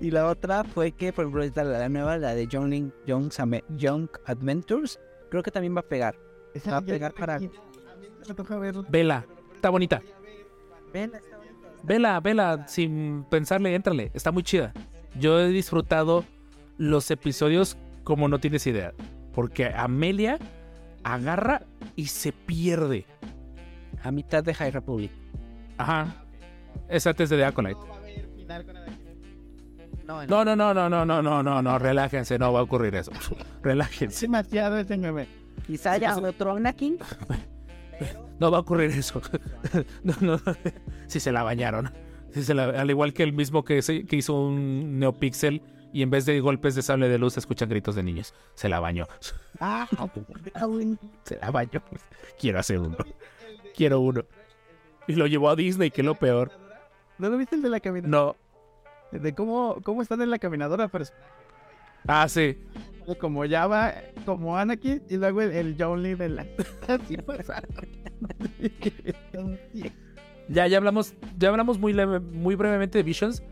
Y la otra fue que, por ejemplo, esta, la nueva, la de Young, Young's Ame- Young Adventures, creo que también va a pegar. Esa Va a pegar para... Vela. Está bonita. Ven, está bonita. Vela, vela, sin pensarle, éntrale. Está muy chida. Yo he disfrutado los episodios como no tienes idea. Porque Amelia agarra y se pierde. A mitad de High Republic. Ajá. Es antes de The Acolyte. No, No, no, no, no, no, no, no, no, no, relájense, no va a ocurrir eso. [LAUGHS] Relájense. demasiado ese meme. Quizá haya otro Anakin. [LAUGHS] No va a ocurrir eso. [LAUGHS] No, no. Si se la bañaron. Sí se la- al igual que el mismo que, se- que hizo un Neopixel y en vez de golpes de sable de luz se escuchan gritos de niños. Se la bañó. Ah, Se la bañó. Quiero hacer uno. Quiero uno. Y lo llevó a Disney, que es lo peor. ¿No lo viste el de la caminadora? No. De cómo, cómo están en la caminadora, pero Ah, sí. como Java, como Anakin, y luego el, el John Lee de la... [LAUGHS] Así pasaron. Ya, ya hablamos, ya hablamos muy, leve- muy brevemente de Visions.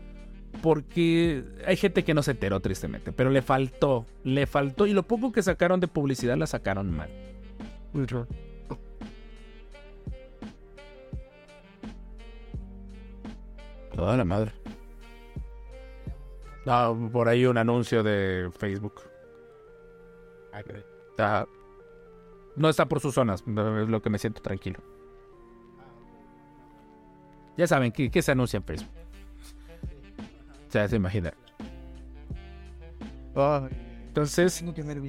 Porque hay gente que no se enteró, tristemente. Pero le faltó, le faltó. Y lo poco que sacaron de publicidad la sacaron mal. Toda la madre. Ah, por ahí un anuncio de Facebook. Está- no está por sus zonas, es lo que me siento tranquilo. Ya saben que, que se anuncia en Facebook. Ya se imagina. Ay, Entonces, tengo que ver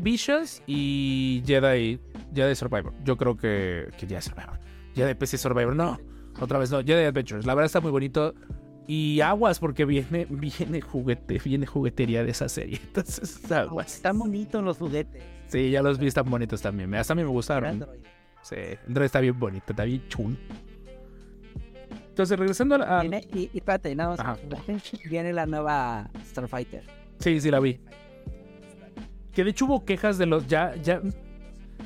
Vicious y Jedi, Jedi Survivor. Yo creo que, que Jedi Survivor. Jedi PC Survivor, no. Otra vez no. Jedi Adventures. La verdad está muy bonito. Y aguas porque viene, viene juguete, viene juguetería de esa serie. [LAUGHS] Entonces, aguas. Están bonitos los juguetes. Sí, ya los vi, están bonitos también. Hasta a mí me gustaron. Android. Sí, el droid está bien bonito, está bien chun. Entonces, regresando a... Viene, y, y espérate, nada más. [LAUGHS] Viene la nueva Starfighter. Sí, sí la vi. Que de hecho hubo quejas de los... Ya, ya...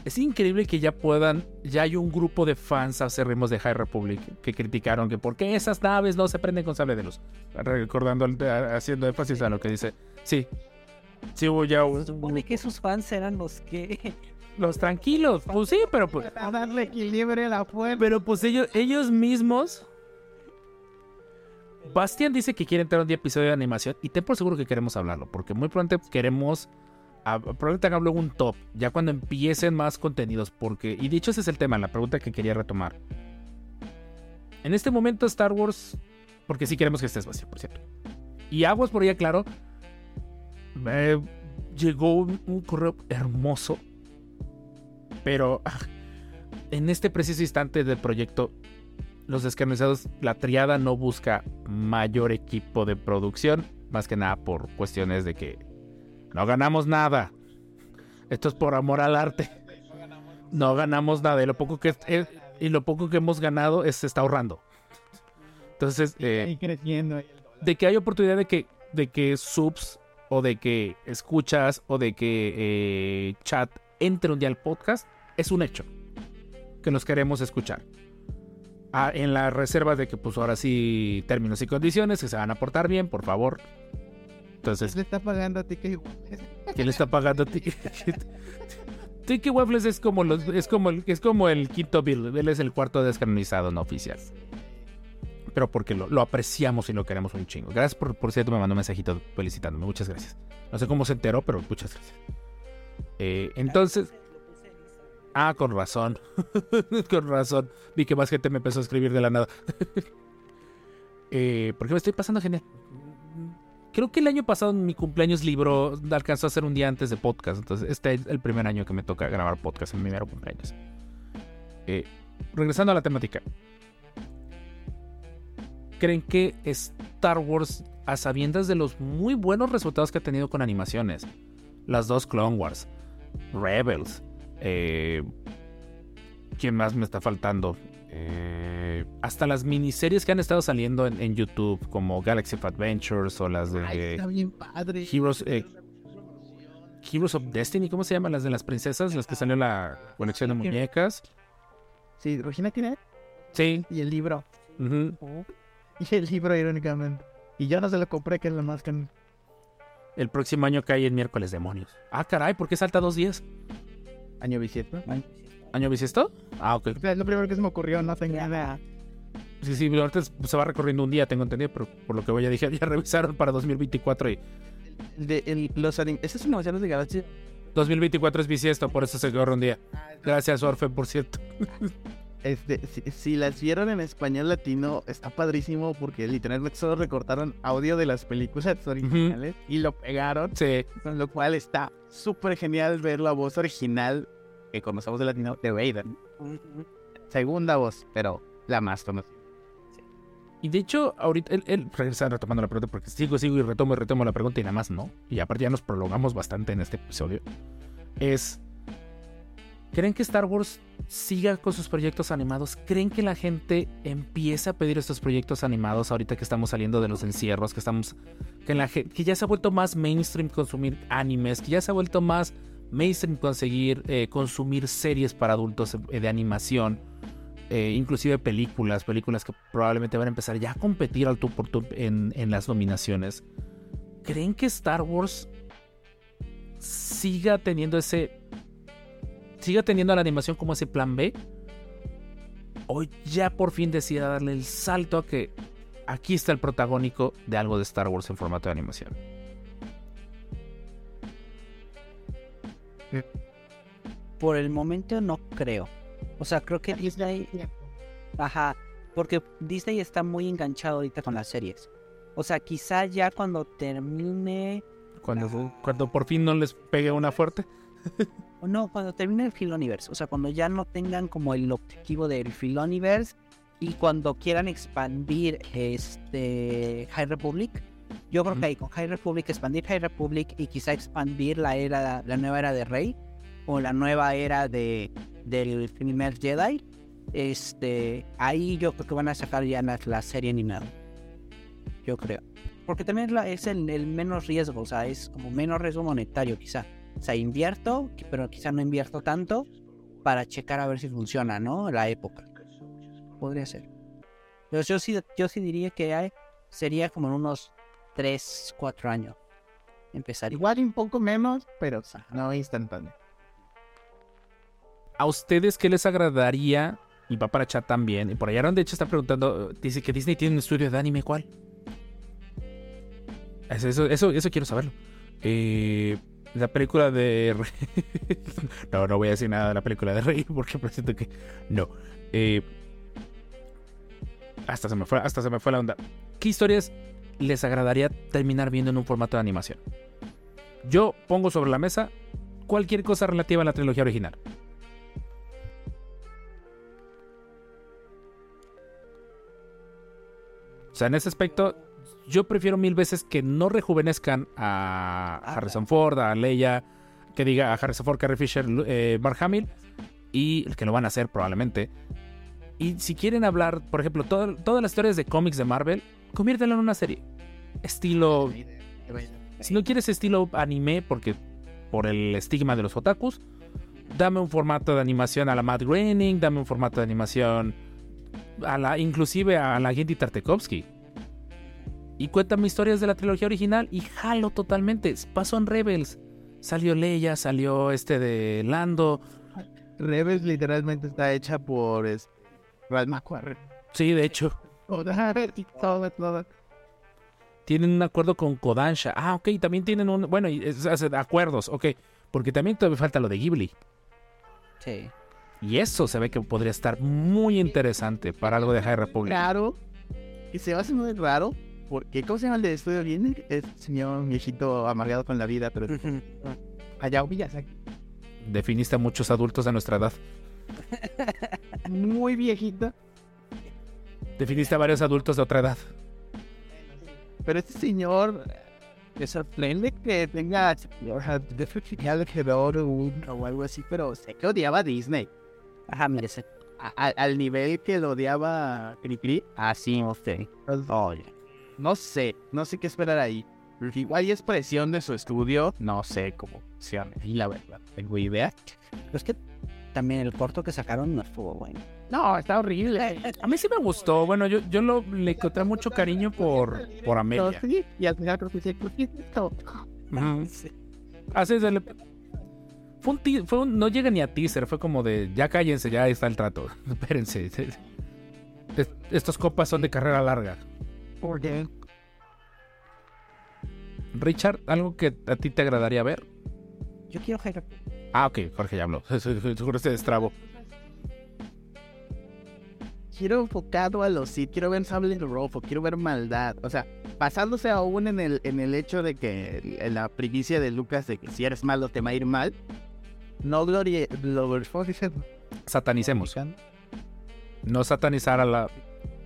Es increíble que ya puedan... Ya hay un grupo de fans acérrimos de High Republic que criticaron que por qué esas naves no se prenden con sable de luz. Recordando, haciendo énfasis a lo que dice. Sí. Sí hubo ya un- Supone que esos fans eran los que. [LAUGHS] Los tranquilos. Pues sí, pero pues... A darle equilibrio a la fuerza. Pero pues ellos, ellos mismos. Bastian dice que quiere entrar un día episodio de animación y ten por seguro que queremos hablarlo, porque muy pronto queremos. Probablemente hagamos luego un top, ya cuando empiecen más contenidos, porque. Y dicho ese es el tema, la pregunta que quería retomar. En este momento, Star Wars. Porque sí queremos que estés vacío, por cierto. Y aguas por allá, claro. llegó un, un correo hermoso. Pero ah, en este preciso instante del proyecto, los descanonizados, la triada no busca mayor equipo de producción, más que nada por cuestiones de que no ganamos nada. Esto es por amor al arte. No ganamos nada y lo poco que eh, y lo poco que hemos ganado es, se está ahorrando. Entonces, eh, de que hay oportunidad de que, de que subs o de que escuchas o de que eh, chat entre un día al podcast, es un hecho que nos queremos escuchar. Ah, en la reserva de que pues ahora sí términos y condiciones que se van a portar bien, por favor. Entonces, Le está pagando a ti que ¿quién le está pagando a ti? Tiki Waffles es como los, es como el, es como el quinto bill, él es el cuarto descanonizado no oficial. Pero porque lo, lo apreciamos y lo queremos un chingo. Gracias por, por cierto, me mandó un mensajito felicitándome. Muchas gracias. No sé cómo se enteró, pero muchas gracias. Eh, entonces. Ah, con razón. [LAUGHS] con razón. Vi que más gente me empezó a escribir de la nada. [LAUGHS] eh, porque me estoy pasando genial. Creo que el año pasado en mi cumpleaños libro alcanzó a ser un día antes de podcast. Entonces, este es el primer año que me toca grabar podcast en mi mero cumpleaños. Eh, regresando a la temática. ¿Creen que Star Wars, a sabiendas de los muy buenos resultados que ha tenido con animaciones, las dos Clone Wars, Rebels, eh, ¿quién más me está faltando? Eh, hasta las miniseries que han estado saliendo en, en YouTube, como Galaxy of Adventures o las de Ay, está bien padre. Heroes, eh, Heroes of Destiny, ¿cómo se llaman? Las de las princesas, las que salió en la colección de muñecas. Sí, Regina tiene. Sí. Y el libro. ujú. Y el libro, irónicamente. Y yo no se lo compré, que es lo más que. El próximo año cae el miércoles, demonios. Ah, caray, ¿por qué salta dos días? Año bisiesto. ¿Año bisiesto? Ah, ok. O sea, es lo primero que se me ocurrió, no tengo idea. Sí, sí, pero ahorita se va recorriendo un día, tengo entendido, pero por lo que voy a dije, [LAUGHS] ya revisaron para 2024 y... De el- los anim- ¿Esas animaciones de Galaxy 2024 es bisiesto, por eso se quedó un día. Gracias, Orfe, por cierto. [LAUGHS] Este, si, si las vieron en español latino, está padrísimo porque literalmente solo recortaron audio de las películas originales y lo pegaron. Sí. Con lo cual está súper genial ver la voz original que conocemos de latino de Vader. Segunda voz, pero la más conocida. Y de hecho, ahorita, él, él regresa retomando la pregunta porque sigo, sigo y retomo y retomo la pregunta y nada más no. Y aparte ya nos prolongamos bastante en este episodio. Es, ¿creen que Star Wars siga con sus proyectos animados? ¿Creen que la gente empiece a pedir estos proyectos animados ahorita que estamos saliendo de los encierros? Que estamos, que, la, que ya se ha vuelto más mainstream consumir animes, que ya se ha vuelto más mainstream conseguir eh, consumir series para adultos eh, de animación eh, inclusive películas, películas que probablemente van a empezar ya a competir al tú por tú en, en las nominaciones. ¿Creen que Star Wars siga teniendo ese. siga teniendo a la animación como ese plan B? ¿O ya por fin decida darle el salto a que aquí está el protagónico de algo de Star Wars en formato de animación? Por el momento no creo. O sea, creo que Disney... Ajá, porque Disney está muy enganchado ahorita con las series. O sea, quizá ya cuando termine... Cuando, cuando por fin no les pegue una fuerte. [LAUGHS] No, cuando termine el Filoniverse. O sea, cuando ya no tengan como el objetivo del Filoniverse y cuando quieran expandir este High Republic. Yo creo que ahí con High Republic, expandir High Republic y quizá expandir la era, la nueva era de Rey o la nueva era de del primer Jedi. Este, ahí yo creo que van a sacar ya la, la serie animada. Yo creo. Porque también la- es el, el menos riesgo, o sea, es como menos riesgo monetario quizá. O sea, invierto, pero quizá no invierto tanto para checar a ver si funciona, ¿no? La época. Podría ser. Pero yo sí, yo sí diría que hay, sería como en unos 3, 4 años. Empezaría. Igual un poco menos, pero no instantáneo. ¿A ustedes qué les agradaría? Y va para chat también. Y por allá de hecho está preguntando, dice que Disney tiene un estudio de anime, ¿cuál? Eso, eso, eso, eso quiero saberlo. Eh, la película de Rey. [LAUGHS] no, no voy a decir nada de la película de Rey porque presiento que no. Eh, hasta se me fue, hasta se me fue la onda. ¿Qué historias les agradaría terminar viendo en un formato de animación? Yo pongo sobre la mesa cualquier cosa relativa a la trilogía original. O sea, en ese aspecto, yo prefiero mil veces que no rejuvenezcan a Harrison Ford, a Leia, que diga a Harrison Ford, Carrie Fisher, eh, Mark Hamill, y que lo van a hacer probablemente. Y si quieren hablar, por ejemplo, todas las historias de cómics de Marvel, conviértelo en una serie. Estilo. Si no quieres estilo anime, porque por el estigma de los otakus, dame un formato de animación a la Matt Groening, dame un formato de animación a la, inclusive a la Gendy Tartakovsky. Y cuéntame historias de la trilogía original y jalo totalmente. Pasó en Rebels. Salió Leia, salió este de Lando. Rebels literalmente está hecha por es, Ralph McQuarrie. Sí, de hecho. Tienen un acuerdo con Kodansha. Ah, ok, también tienen un... Bueno, y es- es- acuerdos, ok. Porque también todavía falta lo de Ghibli. Sí. Y eso se ve que podría estar muy interesante para algo de High Republic. Raro. Y se va a hacer muy raro. Porque, ¿cómo se llama el de estudio bien? Es señor viejito amargado con la vida, pero Hayao Miyazaki. Definiste a muchos adultos de nuestra edad. Muy viejito. Definiste a varios adultos de otra edad. Pero este señor me sorprende que tenga alrededor un- o algo así, pero sé que odiaba a Disney. Ajá, mire, al nivel que lo odiaba Cricri. Así, usted. Oye. No sé, no sé qué esperar ahí. Igual y es presión de su estudio. No sé cómo se llama. Y la verdad, tengo idea. Pero es que también el corto que sacaron no estuvo bueno. No, está horrible. A mí sí me gustó. Bueno, yo, yo lo, le encontré mucho cariño por, por Amelia. sí, y al final creo que sí, ¿por qué es esto? Ujú. Así se le- Fue un, ti- fue un- no llega ni a teaser, fue como de ya cállense, ya está el trato. Espérense. Es- Estos copas son de carrera larga. ¿Por qué? Richard, ¿algo que a ti te agradaría ver? Yo quiero High Ah, ok, Jorge ya habló. Seguro se destrabó. Quiero enfocado a los Sith, quiero ver sable rojo, quiero ver maldad. O sea, basándose aún en el, en el hecho de que en la primicia de Lucas de que si eres malo te va a ir mal. No glorie... Satanicemos. No satanizar a la.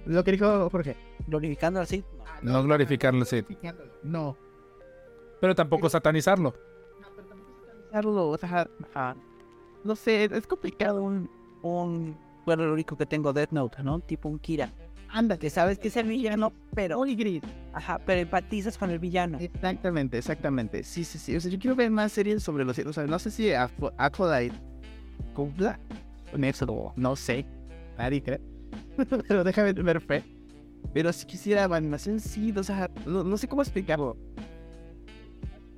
Lo que dijo Jorge. glorificando así. No glorificarlo, sí. No. Pero tampoco satanizarlo. Hacerlo, o sea, Ajá. no sé, es complicado. Un, un, bueno, lo único que tengo Death Note, ¿no? Tipo un Kira. Anda, Que sabes que es el villano, pero, muy gris. ajá, pero empatizas con el villano. Exactamente, exactamente. Sí, sí, sí. O sea, yo quiero ver más series sobre los O sea, no sé si Aqualite cumpla con eso. No sé. Nadie cree. [LAUGHS] Pero déjame ver fe. Pero si quisiera animación, sí. O sea, no, no sé cómo explicarlo.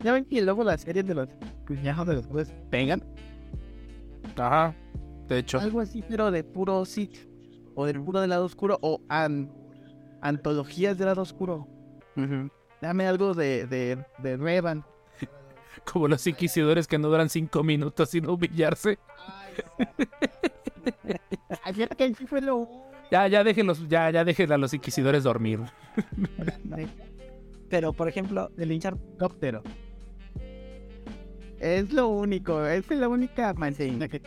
Ya ven que luego las series de los cuñados de los jueces pegan. Ajá. De hecho. Algo así, pero de puro Sith. O del puro del lado oscuro. O an- antologías del lado oscuro. Dame algo de, de, de Revan. [LAUGHS] Como los inquisidores que no duran cinco minutos sin humillarse. [LAUGHS] Ya, ya déjenlos, ya, ya dejen a los inquisidores dormir. [LAUGHS] Pero, por ejemplo, del helicóptero. Es lo único, es la única manzana que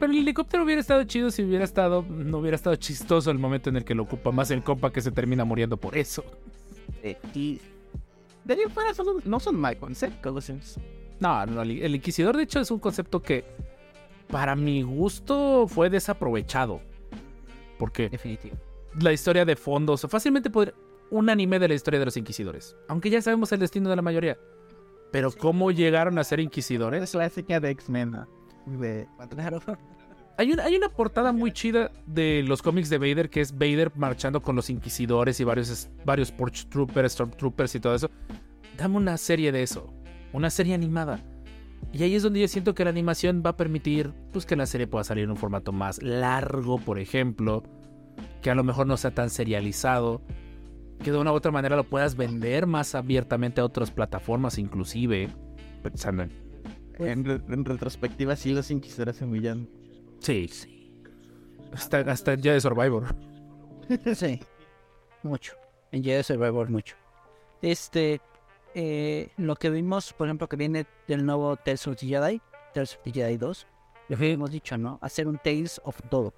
Pero el helicóptero hubiera estado chido si hubiera estado, no hubiera estado chistoso el momento en el que lo ocupa más el compa que se termina muriendo por eso. y de ahí fuera son- no son mal conceptos. No, no, el inquisidor de hecho es un concepto que para mi gusto fue desaprovechado. Porque definitivo. la historia de fondo, o sea, fácilmente podría un anime de la historia de los inquisidores. Aunque ya sabemos el destino de la mayoría. Pero cómo llegaron a ser Es inquisidores. clásica de X-Men. ¿no? Hay una, hay una portada muy chida de los cómics de Vader que es Vader marchando con los inquisidores y varios, varios Porch Troopers, Stormtroopers y todo eso. Dame una serie de eso. Una serie animada. Y ahí es donde yo siento que la animación va a permitir pues, que la serie pueda salir en un formato más largo, por ejemplo. Que a lo mejor no sea tan serializado. Que de una u otra manera lo puedas vender más abiertamente a otras plataformas, inclusive. Pensando en. En, re- en retrospectiva, sí, los inquisidores se humillan. Sí, sí. Hasta, hasta ya de Survivor. [LAUGHS] Sí, mucho. En Jedi Survivor mucho. Este, eh, lo que vimos, por ejemplo, que viene del nuevo Tales of the Jedi, Tales of the Jedi 2, lo que hemos dicho, ¿no? Hacer un Tales of todo,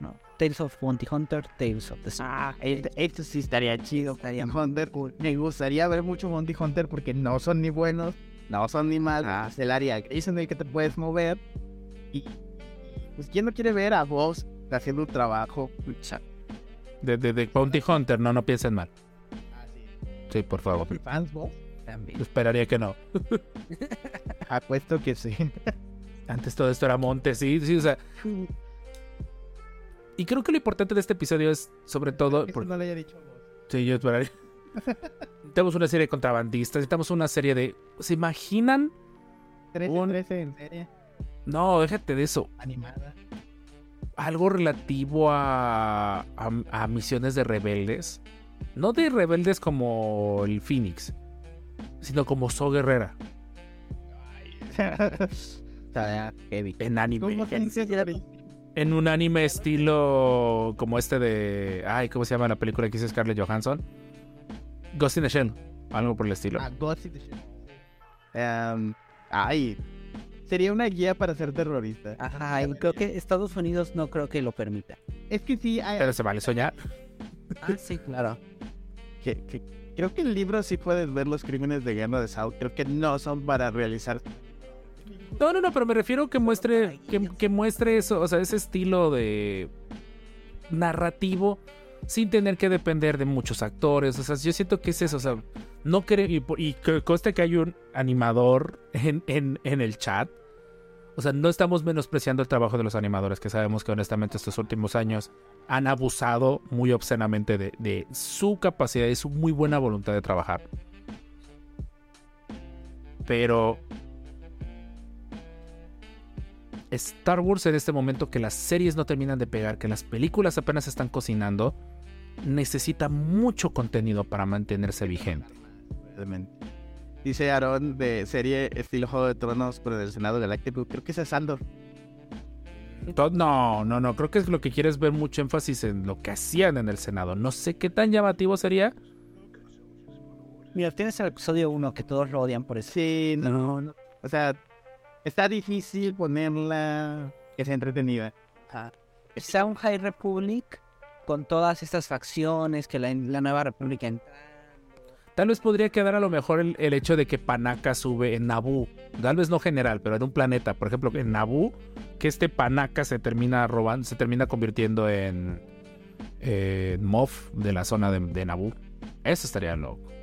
¿no? Tales of Bounty Hunter, Tales of the Ah, este- esto sí estaría chido. Estaría Hunter. Me gustaría ver mucho Monty Hunter porque no son ni buenos, no son ni malos. Es el área gris en el que te puedes mover. Y pues, ¿quién no quiere ver a vos haciendo un trabajo? De, de, de Bounty Hunter, no, no piensen mal. Sí, por favor. ¿Fans vos? también. Esperaría que no. [LAUGHS] Apuesto que sí. [LAUGHS] Antes todo esto era monte, sí, sí, o sea. Y creo que lo importante de este episodio es, sobre todo. Eso por- no le haya dicho a vos. Sí, yo esperaría. Tenemos una serie de contrabandistas, necesitamos una serie de. ¿Se imaginan? 13, Un- 13 en serie No, déjate de eso. animada. Algo relativo a, a, a misiones de rebeldes. No de rebeldes como el Phoenix, sino como So Guerrera. [LAUGHS] En anime. En un anime estilo como este de. Ay, ¿cómo se llama la película que hizo Scarlett Johansson? Ghost in the Shell. Algo por el estilo. Ah, Ghost in the Shell. Em, ay, sería una guía para ser terrorista. Ajá, y creo que Estados Unidos no creo que lo permita. Es que sí, hay- Pero se vale soñar. Ah, sí, claro. que, que- creo que el libro sí puedes ver los crímenes de guerra de South. Creo que no son para realizar. No, no, no, pero me refiero que muestre, que, que muestre eso, o sea, ese estilo de narrativo sin tener que depender de muchos actores. O sea, yo siento que es eso, o sea, no creo, y, y conste que hay un animador en el chat. O sea, no estamos menospreciando el trabajo de los animadores, que sabemos que honestamente estos últimos años han abusado muy obscenamente de, de su capacidad y su muy buena voluntad de trabajar. Pero Star Wars en este momento que las series no terminan de pegar, que las películas apenas están cocinando, necesita mucho contenido para mantenerse vigente. Dice Aaron de serie estilo Juego de Tronos, pero del Senado Galáctico. Creo que ese es Andor. To- No, no, no. Creo que es lo que quieres ver mucho énfasis en lo que hacían en el Senado. No sé qué tan llamativo sería. Mira, tienes el episodio 1 que todos lo odian por eso. Sí, no, no. O sea, está difícil ponerla que sea entretenida. Sea un High Republic con todas estas facciones que la, nueva República. Tal vez podría quedar a lo mejor el, el hecho de que Panaka sube en Naboo. Tal vez no general, pero en un planeta. Por ejemplo, en Naboo, que este Panaka se termina robando, se termina convirtiendo en, en Moff de la zona de, de Naboo. Eso estaría loco.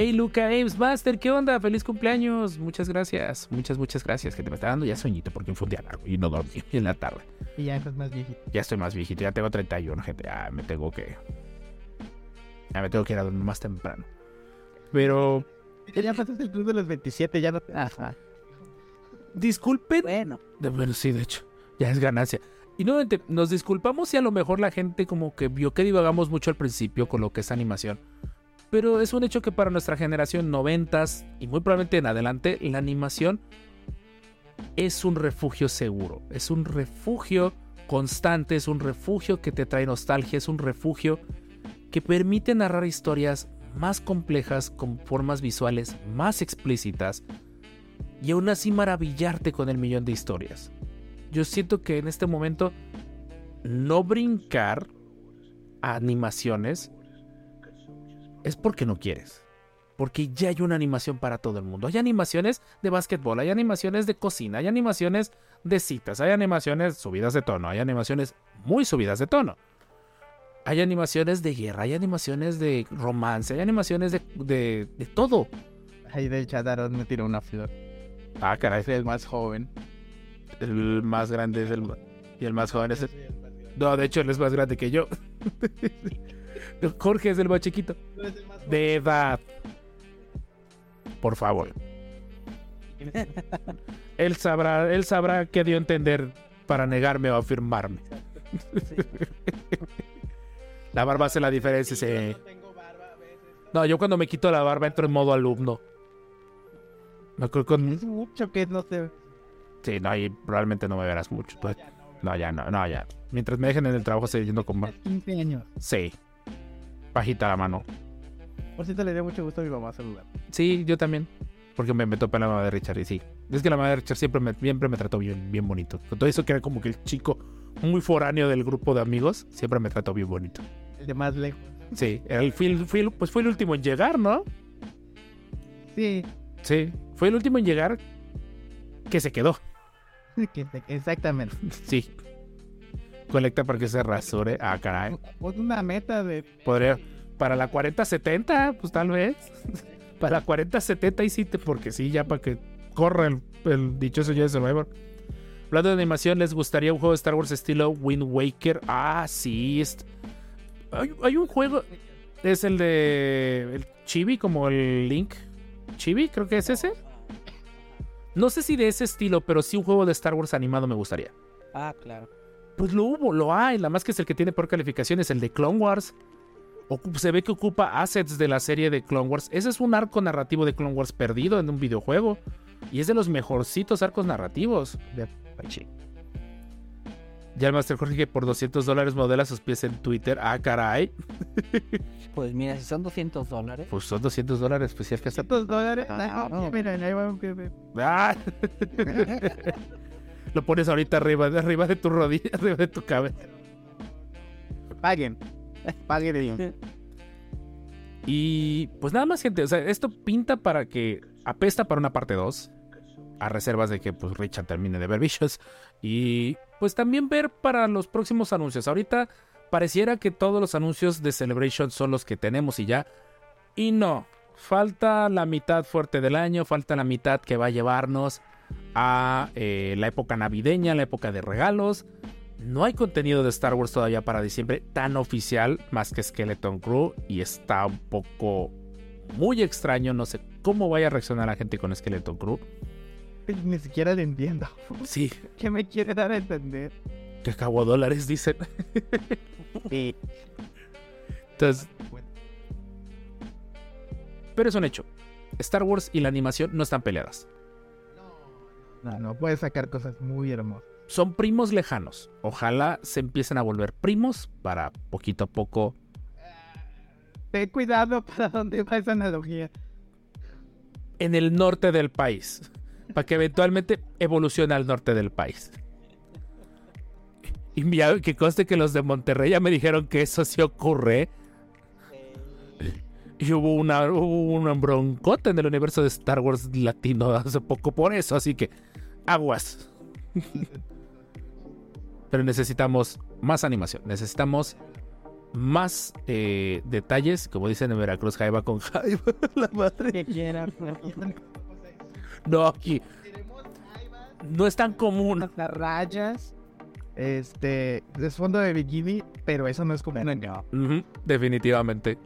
Hey Luca Ames Master, ¿qué onda? Feliz cumpleaños. Muchas gracias. Muchas, muchas gracias. Que te me está dando ya sueñito porque fue un día largo y no dormí [LAUGHS] en la tarde. Y ya estás más viejito. Ya estoy más viejito, ya tengo 31, gente. Ya me tengo que. Ya me tengo que ir a dormir más temprano. Pero. Ya pasaste el club de los 27, ya no te... Ajá. Disculpen. Bueno, De- Bueno, sí, de hecho. Ya es ganancia. Y nuevamente, nos disculpamos si a lo mejor la gente como que vio que divagamos mucho al principio con lo que es animación. Pero es un hecho que para nuestra generación noventas y muy probablemente en adelante, la animación es un refugio seguro. Es un refugio constante, es un refugio que te trae nostalgia, es un refugio que permite narrar historias más complejas con formas visuales más explícitas y aún así maravillarte con el millón de historias. Yo siento que en este momento no brincar a animaciones es porque no quieres. Porque ya hay una animación para todo el mundo. Hay animaciones de básquetbol, hay animaciones de cocina, hay animaciones de citas, hay animaciones subidas de tono, hay animaciones muy subidas de tono. Hay animaciones de guerra, hay animaciones de romance, hay animaciones de, de, de todo. Ahí del chat Aaron me tiró una flor. Ah, caray. Es el más joven. El más grande es el... Y el más joven es el... No, de hecho él es más grande que yo. [LAUGHS] Jorge es el más chiquito. De edad. Por favor. [LAUGHS] Él sabrá, él sabrá qué dio a entender para negarme o afirmarme. la barba hace la diferencia, sí. No, yo cuando me quito la barba entro en modo alumno. Me acuerdo con... Es mucho que no se... Sí, no, ahí probablemente no me verás mucho. pues. No, ya no, no, ya. Mientras me dejen en el trabajo, estoy yendo con más. 15 años. Sí. Bajita la mano. Por cierto, le dio mucho gusto a mi mamá saludar. Sí, yo también. Porque me, me topé la mamá de Richard y sí. Es que la mamá de Richard siempre me, siempre me trató bien, bien bonito. Con todo eso que era como que el chico muy foráneo del grupo de amigos, siempre me trató bien bonito. El de más lejos. Sí, el, fui pues fue el último en llegar, ¿no? Sí. Sí, fue el último en llegar que se quedó. que- Exactamente. Sí. Colecta para que se rasure. Ah, caray. Pon una meta de... Podría. Para la 40-70, pues tal vez. [LAUGHS] para la 40-70 y sí, te- porque sí, ya para que corra el, el dichoso Jedi Survivor. Hablando de animación, ¿les gustaría un juego de Star Wars estilo Wind Waker? Ah, sí. Hay, hay un juego. Es el de. El Chibi, como el Link. Chibi, creo que es ese. No sé si de ese estilo, pero sí un juego de Star Wars animado me gustaría. ah, claro. Pues lo hubo, lo hay. La más que es el que tiene peor calificación es el de Clone Wars. Se ve que ocupa assets de la serie de Clone Wars. Ese es un arco narrativo de Clone Wars perdido en un videojuego. Y es de los mejorcitos arcos narrativos. de- Ya el Master Jorge que por 200 dólares modela sus pies en Twitter. Ah, caray. [LAUGHS] Pues mira, si son 200 dólares. Pues son 200 dólares, pues sí hay que hacer. ¿Cuántos dólares? Ah, No, no. mira, ahí va un pie [LAUGHS] Ah. [LAUGHS] Lo pones ahorita arriba, de arriba de tu rodilla, [LAUGHS] arriba de tu cabeza. Paguen. Paguen el... [LAUGHS] Y pues nada más, gente. O sea, esto pinta para que apesta para una parte 2. A reservas de que pues Richard termine de ver bichos. Y pues también ver para los próximos anuncios. Ahorita pareciera que todos los anuncios de Celebration son los que tenemos y ya. Y no. Falta la mitad fuerte del año. Falta la mitad que va a llevarnos a eh, la época navideña, la época de regalos. No hay contenido de Star Wars todavía para diciembre tan oficial más que Skeleton Crew y está un poco muy extraño. No sé cómo vaya a reaccionar la gente con Skeleton Crew. Ni siquiera le entiendo. Sí, [LAUGHS] ¿Qué me quiere dar a entender? que acabó dólares, dicen. Sí. [LAUGHS] Entonces. Pero es un hecho. Star Wars y la animación no están peleadas. No, no, puede sacar cosas muy hermosas. Son primos lejanos. Ojalá se empiecen a volver primos para poquito a poco. Ten cuidado [LAUGHS] para dónde va esa analogía. En el norte del país. Para que eventualmente evolucione al norte del país. Y que conste que los de Monterrey ya me dijeron que eso sí ocurre. Y hubo una, hubo una broncota en el universo de Star Wars latino hace poco por eso, así que aguas. [LAUGHS] Pero necesitamos más animación, necesitamos más eh, detalles, como dicen en Veracruz, Jaiba con Jaiba, [LAUGHS] la madre. Que quieran. No, aquí no es tan común. Las rayas. Este. Es fondo de bikini, pero eso no es como. Ujú, definitivamente.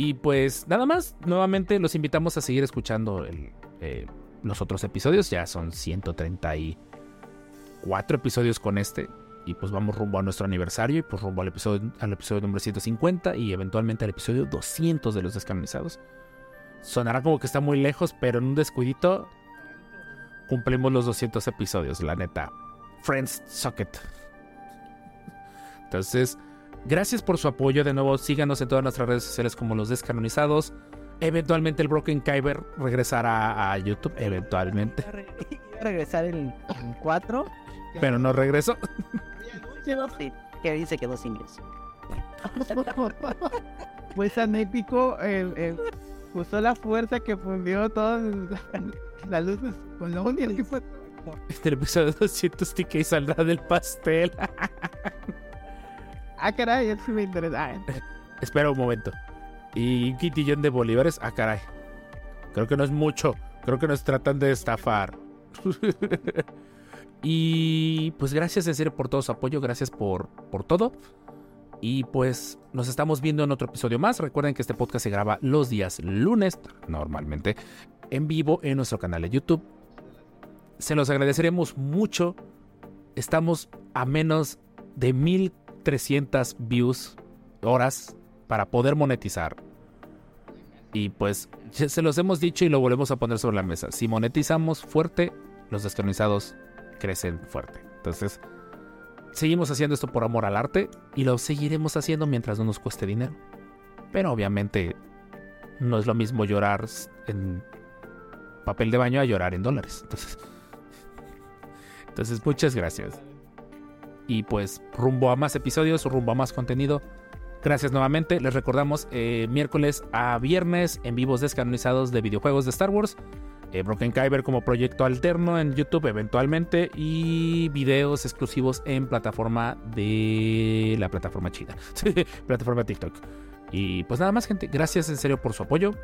Y pues nada más, nuevamente los invitamos a seguir escuchando eh, los otros episodios. Ya son 134 episodios con este. Y pues vamos rumbo a nuestro aniversario y pues rumbo al episodio, al episodio número 150 y eventualmente al episodio 200 de los descanonizados. Sonará como que está muy lejos, pero en un descuidito cumplimos los 200 episodios, la neta. Friends Socket. Entonces, gracias por su apoyo. De nuevo, síganos en todas nuestras redes sociales como los descanonizados. Eventualmente el Broken Kyber regresará a YouTube. Eventualmente. [LAUGHS] Iba a regresar el 4. Pero no regresó. Que dice que dos indios. [LAUGHS] Fue tan épico el, el- usó la fuerza que fundió todas las luces con la única que fue. El episodio 200 TK saldrá del pastel. [LAUGHS] Ah, caray, eso me interesa. Ah, [LAUGHS] Espera un momento. Y un quintillón de bolívares. Ah, caray. Creo que no es mucho. Creo que nos tratan de estafar. [LAUGHS] y pues gracias en serio por todo su apoyo. Gracias por, por todo. Y pues nos estamos viendo en otro episodio más. Recuerden que este podcast se graba los días lunes, normalmente, en vivo en nuestro canal de YouTube. Se los agradeceremos mucho. Estamos a menos de 1300 views, horas, para poder monetizar. Y pues se los hemos dicho y lo volvemos a poner sobre la mesa. Si monetizamos fuerte, los descanonizados crecen fuerte. Entonces, seguimos haciendo esto por amor al arte y lo seguiremos haciendo mientras no nos cueste dinero. Pero obviamente no es lo mismo llorar en papel de baño a llorar en dólares. Entonces, [LAUGHS] entonces muchas gracias. Y pues rumbo a más episodios, rumbo a más contenido. Gracias nuevamente. Les recordamos eh, miércoles a viernes en vivos descanonizados de videojuegos de Star Wars. eh, Broken Kyber como proyecto alterno en YouTube eventualmente. Y videos exclusivos en plataforma de la plataforma china. [LAUGHS] plataforma TikTok. Y pues nada más, gente. Gracias en serio por su apoyo.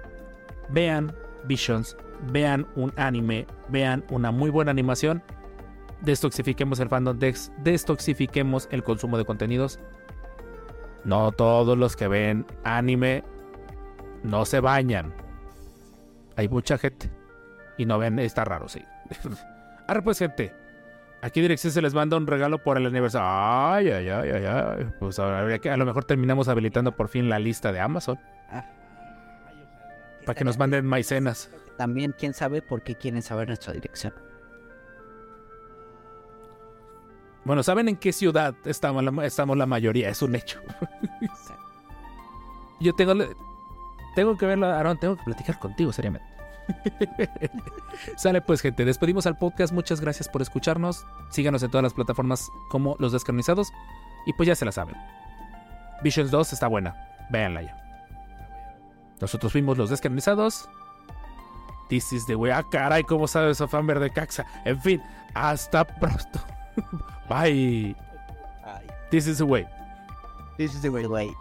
Vean Visions. Vean un anime. Vean una muy buena animación. Destoxifiquemos el fandom Dex. Destoxifiquemos el consumo de contenidos. No todos los que ven anime no se bañan. Hay mucha gente. Y no ven, está raro, sí. [LAUGHS] Ahora pues, gente. Aquí Dirección se les manda un regalo por el aniversario. Ay, ay, ay, ay, ay. Pues ahora habría que, a lo mejor terminamos habilitando por fin la lista de Amazon. Para que nos manden maicenas. También, quién sabe por qué quieren saber nuestra dirección. Bueno, ¿saben en qué ciudad estamos la, estamos la mayoría? Es un hecho. Yo tengo, tengo que verlo, Aaron, tengo que platicar contigo seriamente. [LAUGHS] Sale pues gente, despedimos al podcast, muchas gracias por escucharnos, síganos en todas las plataformas como Los Descanonizados y pues ya se la saben. Visions 2 está buena, véanla ya. Nosotros fuimos Los Descanonizados. This is the way. Ah, caray, ¿cómo sabes, Sofamber de Caxa? En fin, hasta pronto. Bye. Ay, This is the way. This is the way. güey.